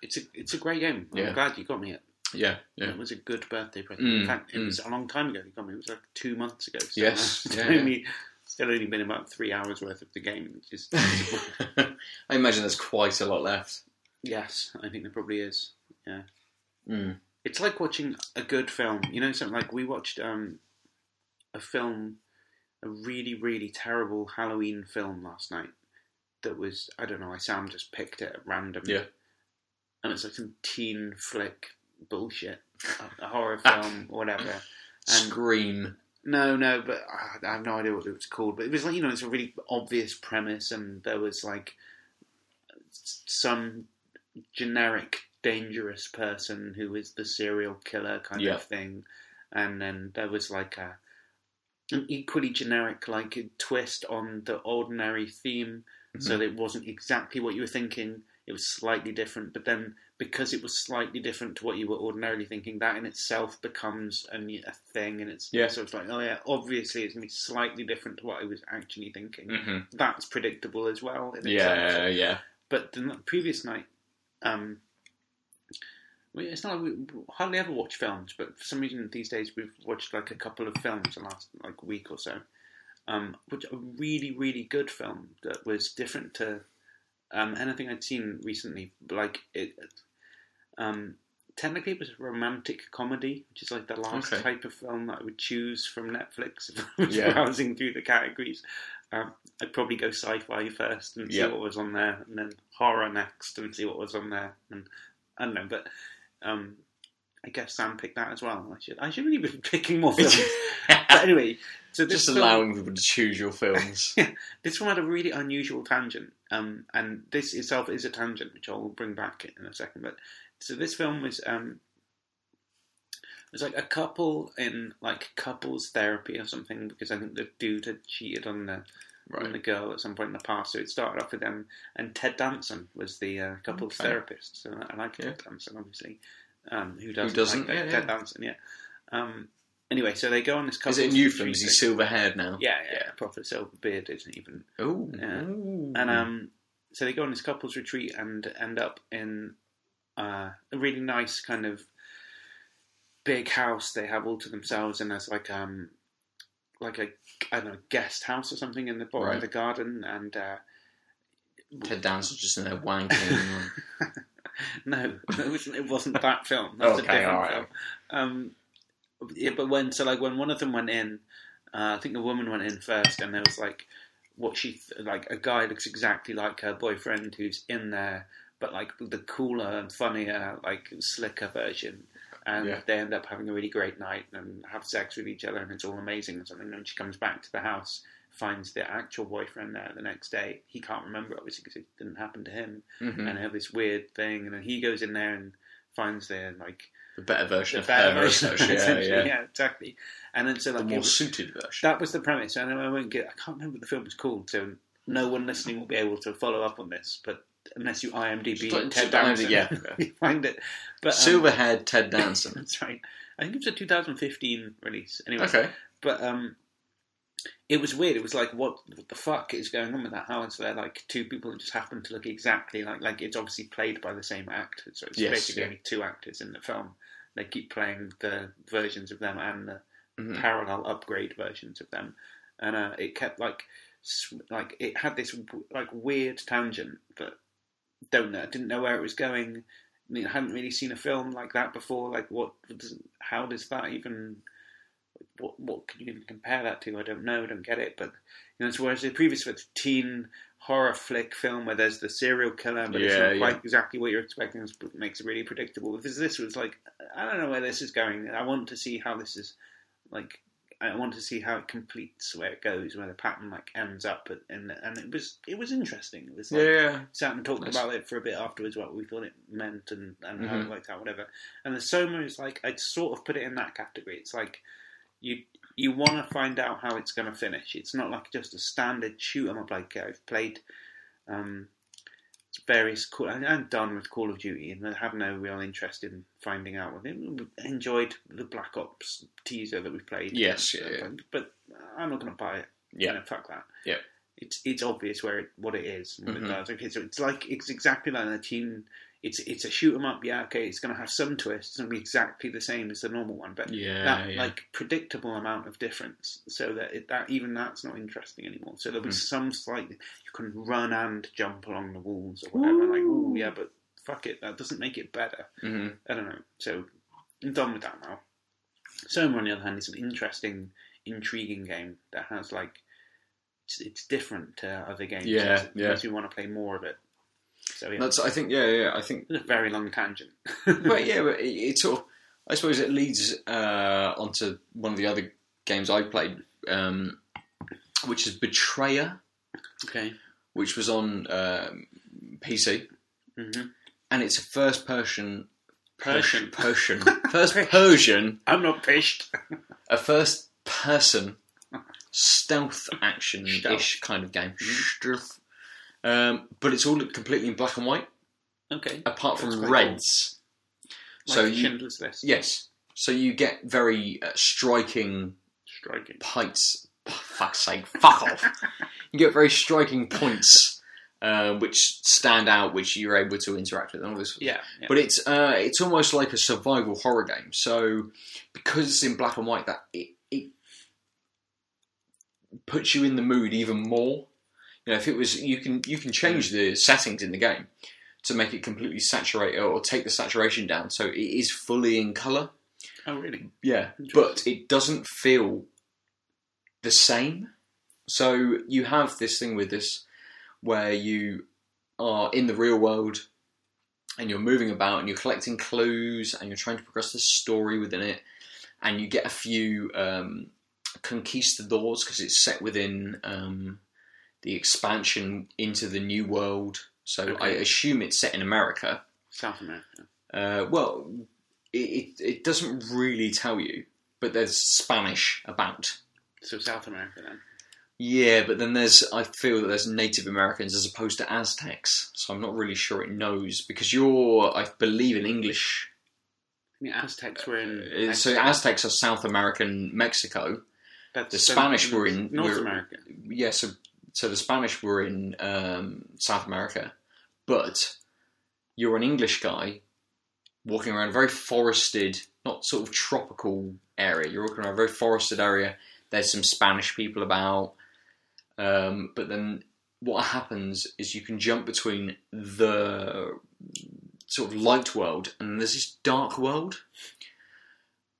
B: It's a it's a great game. I'm
A: Yeah.
B: glad you got me it.
A: yeah, yeah,
B: It was a good birthday present.
A: Mm,
B: In fact, it
A: mm.
B: was a long time ago you got me. It was like two months ago. So
A: Yes,
B: it's
A: yeah,
B: only, Still only been about three hours worth of the game. Which is
A: I imagine there's quite a lot left.
B: yes, I think there probably is. Yeah.
A: Mm.
B: It's like watching a good film. You know, something like we watched um, a film, a really, really terrible Halloween film last night. That was I don't know. I Sam just picked it at random.
A: Yeah.
B: and it's like some teen flick bullshit, a, a horror film whatever. And
A: Scream.
B: no, no, but I have no idea what it was called. But it was like you know, it's a really obvious premise, and there was like some generic dangerous person who is the serial killer kind
A: Yeah.
B: of thing, and then there was like a an equally generic like a twist on the ordinary theme, so that it wasn't exactly what you were thinking. It was slightly different, but then because it was slightly different to what you were ordinarily thinking, that in itself becomes a, a thing, and it's
A: Yeah.
B: so it's like, oh yeah, obviously it's gonna be slightly different to what I was actually thinking.
A: hmm
B: That's predictable as well.
A: Yeah, yeah.
B: But the previous night, um, it's not like we hardly ever watch films, but for some reason these days we've watched like a couple of films the last like week or so. Um, which a really really good film that was different to um, anything I'd seen recently. Like it, um, technically it was a romantic comedy, which is like the last
A: Okay.
B: type of film that I would choose from Netflix if I was
A: Yeah.
B: browsing through the categories. Um, I'd probably go sci-fi first and see what was on there, and then horror next and see what was on there. And I don't know, but um, I guess Sam picked that as well. I should I should really be picking more films. but anyway, so this
A: Just
B: film,
A: allowing people to choose your films.
B: this one had a really unusual tangent, um, and this itself is a tangent, which I'll bring back in a second. But so this film was um, it was like a couple in like couples therapy or something because I think the dude had cheated on the on the
A: right.
B: girl at some point in the past. So it started off with them, and Ted Danson was the uh, couples
A: Okay.
B: therapist. So I like
A: Yeah.
B: Ted Danson, obviously. Um, who doesn't?
A: doesn't?
B: Like
A: Yeah,
B: Ted
A: yeah.
B: Danson, yeah. Um, anyway, so they go on this couple.
A: Is it a new film? Is he silver haired now?
B: Yeah, yeah, proper silver beard isn't even.
A: Oh,
B: Yeah. And um, so they go on this couples retreat and end up in uh, a really nice kind of big house they have all to themselves, and there's like um like a I don't know guest house or something in the bottom
A: Right.
B: of the garden, and uh,
A: Ted Danson just in there wanking.
B: no, it wasn't, it wasn't that film. That was
A: Okay,
B: a different film. Um, yeah, but when so like when one of them went in, uh, I think the woman went in first, and there was like what she th- like a guy looks exactly like her boyfriend who's in there, but like the cooler and funnier, like slicker version. And
A: Yeah.
B: they end up having a really great night and have sex with each other, and it's all amazing and something. And she comes back to the house, finds the actual boyfriend there the next day. He can't remember obviously because it didn't happen to him
A: hmm
B: and have this weird thing, and then he goes in there and finds the like
A: The better version
B: the
A: of
B: better
A: her,
B: version,
A: essentially. yeah,
B: essentially.
A: yeah.
B: exactly. And then so
A: The
B: like it
A: more
B: was-
A: suited version.
B: that was the premise, and I won't get. I can't remember what the film was called, so no one listening will be able to follow up on this. But unless you IMDb
A: Just
B: Ted
A: just
B: Danson,
A: yeah.
B: you find it. But um,
A: Silverhaired Ted Danson.
B: that's right. I think it was a 2015 release. Anyway,
A: okay.
B: but um, it was weird. It was like, what, what the fuck is going on with that house? They're like two people who just happen to look exactly like like it's obviously played by the same actor. So it's
A: Yes,
B: basically
A: yeah.
B: only two actors in the film. They keep playing the versions of them and the
A: Mhm.
B: parallel upgrade versions of them, and uh, it kept like sw- like it had this w- like weird tangent that don't know didn't know where it was going. I mean, I hadn't really seen a film like that before. Like, what? does- How does that even? What? What can you even compare that to? I don't know. I don't get it. But you know, so whereas the previous was teen horror flick film where there's the serial killer, but it's
A: Yeah,
B: not quite
A: yeah.
B: exactly what you're expecting. It makes it really predictable. Because this was like, I don't know where this is going. I want to see how this is like. I want to see how it completes, where it goes, where the pattern like ends up, and and it was it was interesting. It was like,
A: Yeah, yeah.
B: sat and talked
A: Nice.
B: about it for a bit afterwards, what we thought it meant and, and how it
A: Mhm.
B: worked out, whatever. And the Soma is like I'd sort of put it in that category. It's like you you want to find out how it's going to finish. It's not like just a standard shoot 'em up like I've played um, various. Call, I- I'm done with Call of Duty, and I have no real interest in finding out. what it. Enjoyed the Black Ops teaser that we played.
A: Yes, yeah, yeah.
B: But I'm not going to buy it.
A: Yeah.
B: You know, fuck that.
A: Yeah.
B: It's it's obvious where it, what it is and what
A: Mhm.
B: it does. Okay, so it's like it's exactly like the teen. It's it's a shoot 'em up. Yeah, okay. It's going to have some twists. It's going to be exactly the same as the normal one, but
A: Yeah,
B: that
A: yeah.
B: like predictable amount of difference, so that it, that even that's not interesting anymore. So there was
A: Hmm.
B: some slight you can run and jump along the walls or whatever. Like, oh yeah, but fuck it, that doesn't make it better.
A: hmm
B: I don't know. So I'm done with that now. Soma, on the other hand, is an interesting, intriguing game that has like it's, it's different to other games.
A: Yeah, yeah.
B: Makes you want to play more of it. So yeah,
A: That's. I think. Yeah, yeah. I think.
B: it's a very long tangent.
A: But yeah, but it, it sort of. I suppose it leads uh, onto one of the other games I played, um, which is Betrayer,
B: okay.
A: which was on um, PC,
B: hmm
A: and it's a first person.
B: Persian.
A: Persian. First Persian.
B: I'm not pished.
A: A first person stealth action ish kind of game.
B: Mhm.
A: Stealth. Um, but it's all completely in black and white,
B: okay.
A: apart
B: That's
A: from
B: quite cool.
A: reds.
B: Like
A: so you,
B: Schindler's List.
A: yes, so you get very uh, striking
B: Striking.
A: points. Oh, fuck's sake, fuck off! You get very striking points, uh, which stand out, which you're able to interact with, and all this.
B: Yeah. yeah.
A: But it's uh, it's almost like a survival horror game. So because it's in black and white, that it, it puts you in the mood even more. You know, if it was, you can you can change the settings in the game to make it completely saturate or take the saturation down, so it is fully in color.
B: oh, really?
A: Yeah, but it doesn't feel the same. So you have this thing with this where you are in the real world and you're moving about and you're collecting clues and you're trying to progress the story within it and you get a few um, conquistadors because it's set within um, the expansion into the new world. So I assume it's set in America.
B: South America.
A: Uh, well, it, it, it doesn't really tell you, but there's Spanish about.
B: So South America then.
A: Yeah, but then there's I feel that there's Native Americans as opposed to Aztecs, so I'm not really sure it knows because you're I believe in English.
B: I mean, Aztecs were in.
A: Uh, So Aztecs are South American Mexico.
B: That's
A: the
B: so-
A: Spanish were in-
B: North
A: were-
B: America.
A: Yeah, so so the Spanish were in um, South America, but you're an English guy walking around a very forested, not sort of tropical area. You're walking around a very forested area. There's some Spanish people about, um, but then what happens is you can jump between the sort of light world and there's this dark world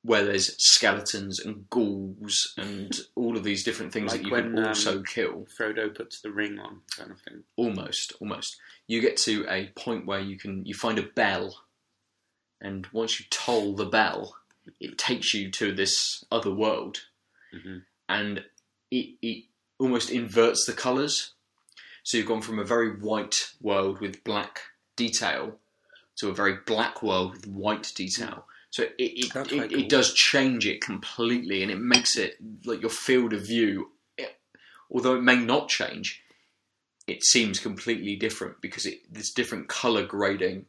A: where there's skeletons and ghouls and all of these different things
B: Like
A: that you
B: when,
A: can
B: um,
A: also kill.
B: Frodo puts the ring on, kind of thing.
A: Almost, almost. You get to a point where you can you find a bell, and once you toll the bell, it takes you to this other world,
B: Mhm.
A: and it it almost inverts the colours. So you've gone from a very white world with black detail to a very black world with white detail. So it it, it, it does change it completely, and it makes it like your field of view. It, although it may not change, it seems completely different because it, this different color grading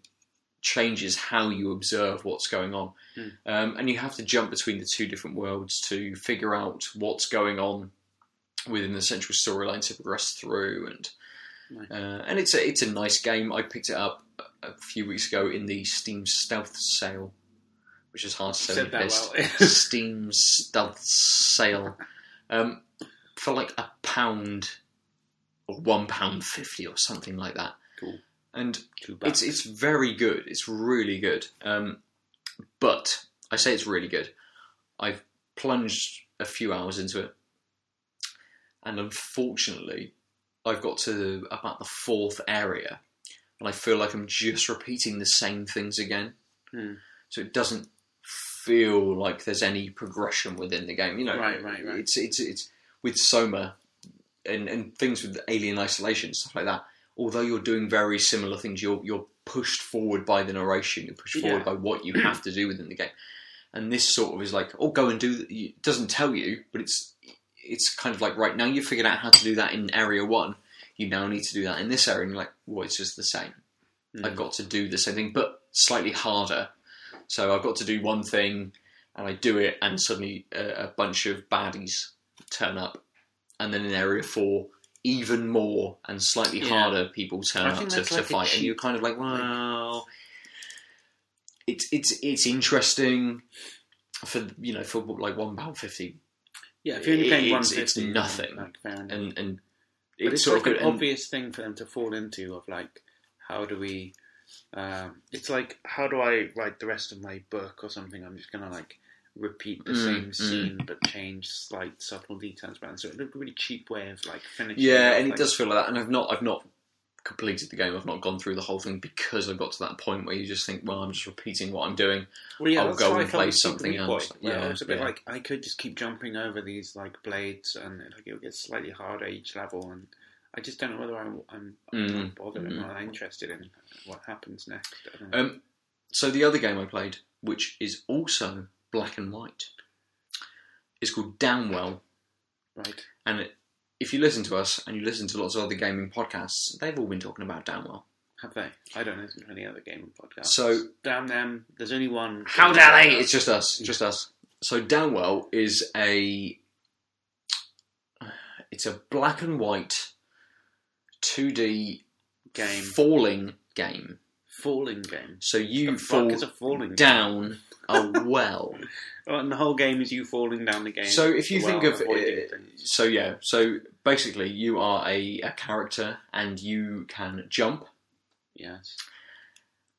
A: changes how you observe what's going on,
B: Hmm.
A: um, and you have to jump between the two different worlds to figure out what's going on within the central storyline to progress through. And
B: Nice.
A: uh, and it's a it's a nice game. I picked it up a few weeks ago in the Steam Stealth sale, which is hard to say.
B: Said
A: when you're
B: that
A: pissed.
B: well.
A: Steam Stealth sale um, for like a pound or one pound fifty or something like that.
B: Cool.
A: And it's it's very good. It's really good. Um, but I say it's really good. I've plunged a few hours into it, and unfortunately, I've got to about the fourth area, and I feel like I'm just repeating the same things again.
B: Hmm.
A: So it doesn't feel like there's any progression within the game. You know,
B: Right, right, right.
A: It's it's it's with Soma and and things with Alien Isolation stuff like that. Although you're doing very similar things, you're you're pushed forward by the narration. You're pushed forward
B: Yeah.
A: by what you have to do within the game. And this sort of is like, oh, go and do. It doesn't tell you, but it's it's kind of like right now you've figured out how to do that in area one. You now need to do that in this area, and you're like, well, it's just the same.
B: Mm.
A: I've got to do the same thing, but slightly harder. So I've got to do one thing, and I do it, and suddenly a, a bunch of baddies turn up, and then in area four, even more and slightly
B: Yeah.
A: harder people turn up to, to
B: like
A: fight, and you're kind of like, well, it's it's it's interesting for you know for like one pound fifty,
B: yeah, if you're only paying
A: it's-
B: one
A: it's nothing.
B: Like,
A: and and
B: it's,
A: sort
B: like
A: of
B: an
A: and-
B: obvious thing for them to fall into of like, how do we? Um, it's like, how do I write the rest of my book or something? I'm just gonna like repeat the
A: Mm,
B: same
A: mm.
B: scene but change slight subtle details around. So it looked a really cheap way of like finishing.
A: Yeah,
B: off,
A: and it does feel like that. And I've not, I've not completed the game. I've not gone through the whole thing because I got to that point where you just think, well, I'm just repeating what I'm doing.
B: Well, yeah,
A: I'll go and play something else. Yeah,
B: I a bit
A: yeah.
B: like I could just keep jumping over these like blades, and like it would get slightly harder each level, and I just don't know whether I'm I'm, I'm
A: Mm,
B: not bothered. I'm
A: mm.
B: not interested in what happens next. I don't know.
A: Um, so the other game I played, which is also black and white, is called Downwell.
B: right?
A: And it, if you listen to us and you listen to lots of other gaming podcasts, they've all been talking about Downwell.
B: Have they? I don't listen to any other gaming podcasts.
A: So-
B: damn them. There's only one.
A: How dare they? It's just us. Just us. So Downwell is a it's a black and white 2D
B: game
A: falling game.
B: falling game.
A: So you fall
B: is a falling
A: down a well.
B: And the whole game is you falling down the game.
A: So if you think
B: well,
A: of
B: things.
A: so yeah, so basically you are a, a character and you can jump
B: yes,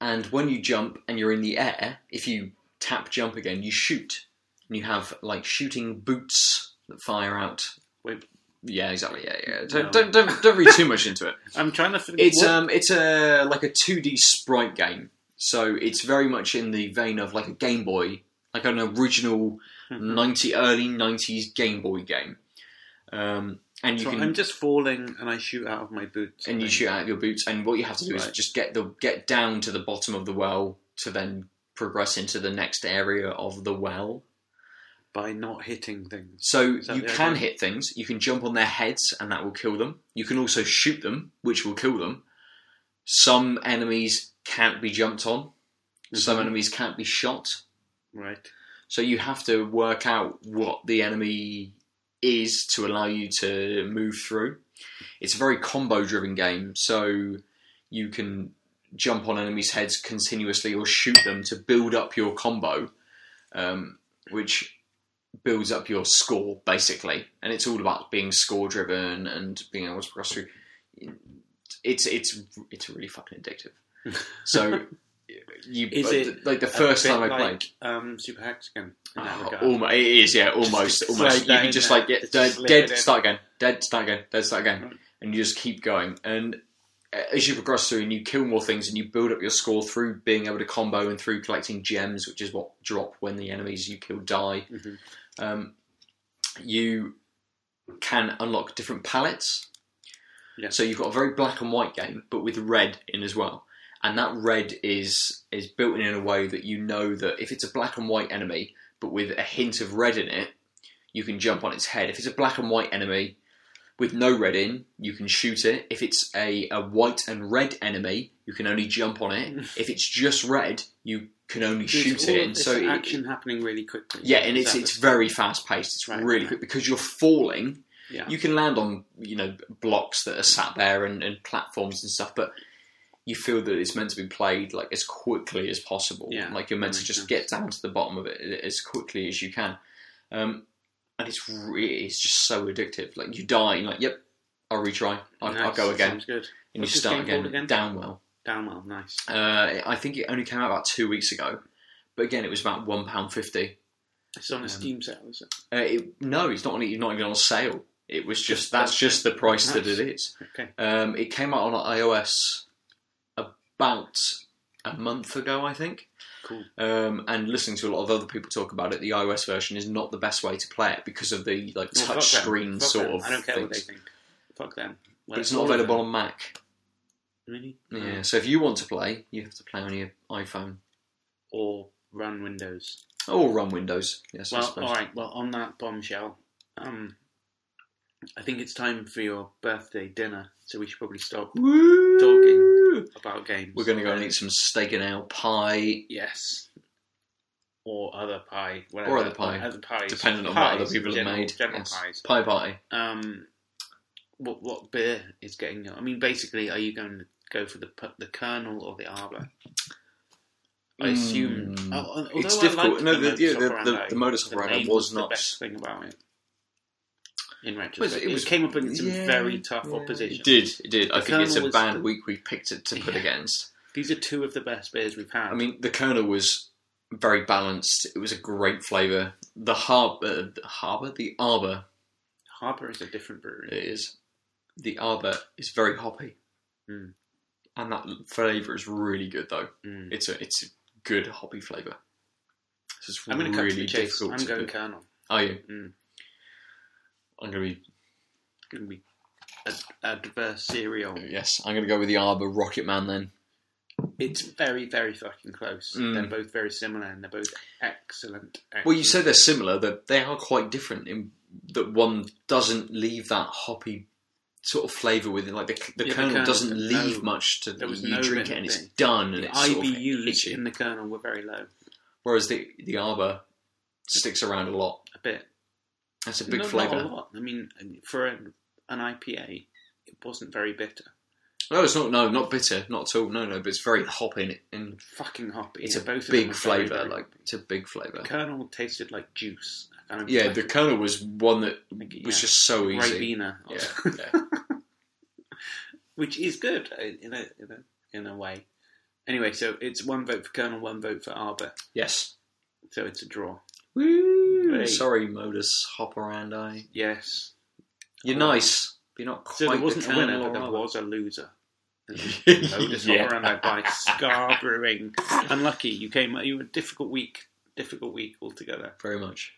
A: and when you jump and you're in the air, if you tap jump again, you shoot. And you have like shooting boots that fire out.
B: Wait.
A: Yeah, exactly. Yeah, yeah. Don't, don't, don't, don't read too much into it.
B: I'm trying to. Think
A: It's
B: what-
A: um, it's a like a 2D sprite game. So it's very much in the vein of like a Game Boy, like an original
B: Mhm.
A: 90 early 90s Game Boy game. Um, and you
B: So
A: can
B: I'm just falling and I shoot out of my boots.
A: and you shoot out of your boots. And what you have to do is
B: Right.
A: just get the get down to the bottom of the well to then progress into the next area of the well.
B: By not hitting things.
A: So you can
B: idea?
A: hit things. You can jump on their heads, and that will kill them. You can also shoot them, which will kill them. Some enemies can't be jumped on. Some
B: Mhm.
A: enemies can't be shot.
B: Right.
A: So you have to work out what the enemy is to allow you to move through. It's a very combo driven game, so you can jump on enemies' heads continuously or shoot them to build up your combo, um, which builds up your score basically. And it's all about being score driven and being able to progress through. It's it's it's really fucking addictive. So you
B: Is it
A: like the
B: A
A: first
B: bit
A: time I
B: like,
A: played.
B: um, Super Hexagon in.
A: Almost, it is, yeah, almost,
B: Just
A: almost. You can just like get dead, dead start again, dead, start again, dead, start again,
B: Right.
A: and you just keep going. And as you progress through, and you kill more things, and you build up your score through being able to combo and through collecting gems, which is what drop when the enemies you kill die.
B: Mhm.
A: Um, you can unlock different palettes.
B: Yeah.
A: So you've got a very black and white game, but with red in as well. And that red is is built in in a way that you know that if it's a black and white enemy, but with a hint of red in it, you can jump on its head. If it's a black and white enemy with no red in, you can shoot it. If it's a, a white and red enemy, you can only jump on it. if it's just red, you can only
B: There's
A: shoot it. And so it-
B: action happening really quickly.
A: yeah, and it's it's very fast paced. It's
B: Right,
A: really
B: right.
A: quick because you're falling.
B: yeah.
A: You can land on you know blocks that are sat there and, and platforms and stuff, but you feel that it's meant to be played like as quickly as possible.
B: Yeah,
A: like you're meant to just
B: sense.
A: get down to the bottom of it as quickly as you can. Um, and it's really it's just so addictive. Like you die, and you're like, yep, I'll retry. I'll, I'll go again,
B: Sounds good.
A: and you
B: What's this
A: start again.
B: again?
A: Downwell.
B: Downwell, nice.
A: Uh, I think it only came out about two weeks ago, but again, it was about one pound fifty.
B: It's on a
A: Um,
B: Steam sale, is it?
A: Uh, it, no, it's not. Only, not even on sale. It was just
B: Just-
A: that's
B: that's
A: just the price that it is.
B: Okay.
A: Um, it came out on iOS about a month ago, I think.
B: Cool.
A: Um, and listening to a lot of other people talk about it, the iOS version is not the best way to play it because of the like
B: Well,
A: touch screen sort
B: them.
A: of
B: I don't care what they
A: things.
B: think. Fuck them.
A: But it's not available on Mac.
B: Really?
A: Yeah, so if you want to play, you have to play on your iPhone
B: Or run Windows.
A: or run Windows. Yes,
B: Well, all right. Well, on that bombshell, um, I think it's time for your birthday dinner. So we should probably stop
A: Woo!
B: Talking. About games.
A: We're going to go and eat some steak and ale pie.
B: Yes. Or other pie, whatever.
A: Or other pie,
B: Other pies.
A: depending on what other people have made.
B: General
A: Yes.
B: pies.
A: Pie party.
B: Um, what what beer is getting you? I mean, basically, are you going to go for the the Kernel or the Arbour? I assume.
A: Mm.
B: although
A: It's
B: I
A: difficult. No,
B: the
A: the- the-
B: operandi,
A: the- the modus operandi was
B: the
A: not-
B: best thing about it. In
A: Was
B: retrospect,
A: it-
B: it,
A: it
B: came up against some very tough
A: yeah.
B: opposition.
A: It did. It did. I think it's a
B: Kernel
A: bad
B: the-
A: week we picked it to put
B: Yeah.
A: against.
B: These are two of the best beers we've had.
A: I mean, the Kernel was very balanced. It was a great flavour. The Harbour, the Harbour, the Arbour
B: Harbour is a different brewery.
A: it is. The Arbour is very hoppy,
B: Mm.
A: and that flavour is really good though.
B: Mm.
A: It's a it's a good hoppy flavour. This is
B: I'm going to cut
A: really
B: to the chase.
A: difficult
B: I'm
A: to
B: going
A: put-
B: Kernel.
A: Are you?
B: Mm.
A: I'm going to be
B: Going to be ad- adversarial.
A: yes. I'm going to go with the Arbour Rocketman then.
B: It's very, very fucking close.
A: Mm.
B: They're both very similar and they're both excellent.
A: Well, you say they're similar. That they are quite different in that one doesn't leave that hoppy sort of flavour with it. Like the, the
B: Yeah, the
A: kernel
B: kernel
A: doesn't leave
B: no-
A: much to you
B: no
A: drink it and it's done and
B: the
A: it's sort of
B: IBUs
A: you.
B: in the kernel were very low.
A: Whereas the the Arbour sticks around a lot.
B: A bit.
A: That's a big
B: No,
A: flavour.
B: Not a lot. I mean, for an, an IPA, it wasn't very bitter.
A: No, it's not. No, not bitter. Not at all. No, no. But it's very hoppy and
B: Fucking hoppy.
A: it's
B: Yeah,
A: a
B: both
A: big flavour. Like it's a big flavour.
B: The kernel tasted like juice. Kind of
A: Yeah,
B: like
A: the kernel was one that
B: Like,
A: was just so easy.
B: Ribena,
A: Yeah, yeah.
B: which is good uh, in a, in a in a way. Anyway, so it's one vote for Kernel, one vote for Arbour.
A: Yes.
B: So it's a draw.
A: Woo! Sorry, modus operandi.
B: Yes.
A: You're nice. But you're not quite
B: So there wasn't
A: the
B: a winner, but there was a loser. Modus
A: Yeah.
B: operandi by Ska Brewing. Unlucky, you came. You were a difficult week. Difficult week altogether.
A: Very much.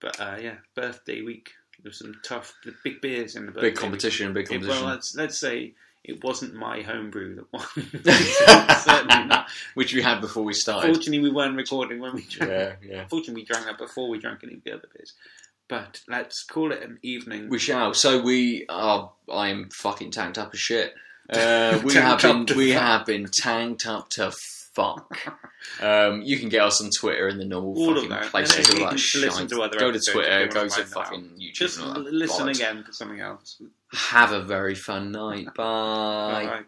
B: But uh, yeah, birthday week. There was some tough, the big beers in the birthday
A: Big competition, big
B: week. It-
A: competition.
B: well, let's let's say it wasn't my homebrew that won. Certainly not.
A: Which we had before we started.
B: Fortunately, we weren't recording when we drank.
A: Yeah, yeah.
B: Fortunately, we drank that before we drank any of the other beers. But let's call it an evening.
A: We shall. So we are. I am fucking tanked up as shit. Uh, we have been. We
B: fuck.
A: have been tanked up to fuck. Um, you can get us on Twitter and the normal
B: All
A: fucking
B: that.
A: places, all that
B: can
A: shit.
B: to
A: Go to Twitter, go to
B: out.
A: fucking YouTube.
B: Just
A: and all that
B: listen again for something else.
A: Have a very fun night. Bye.
B: Bye.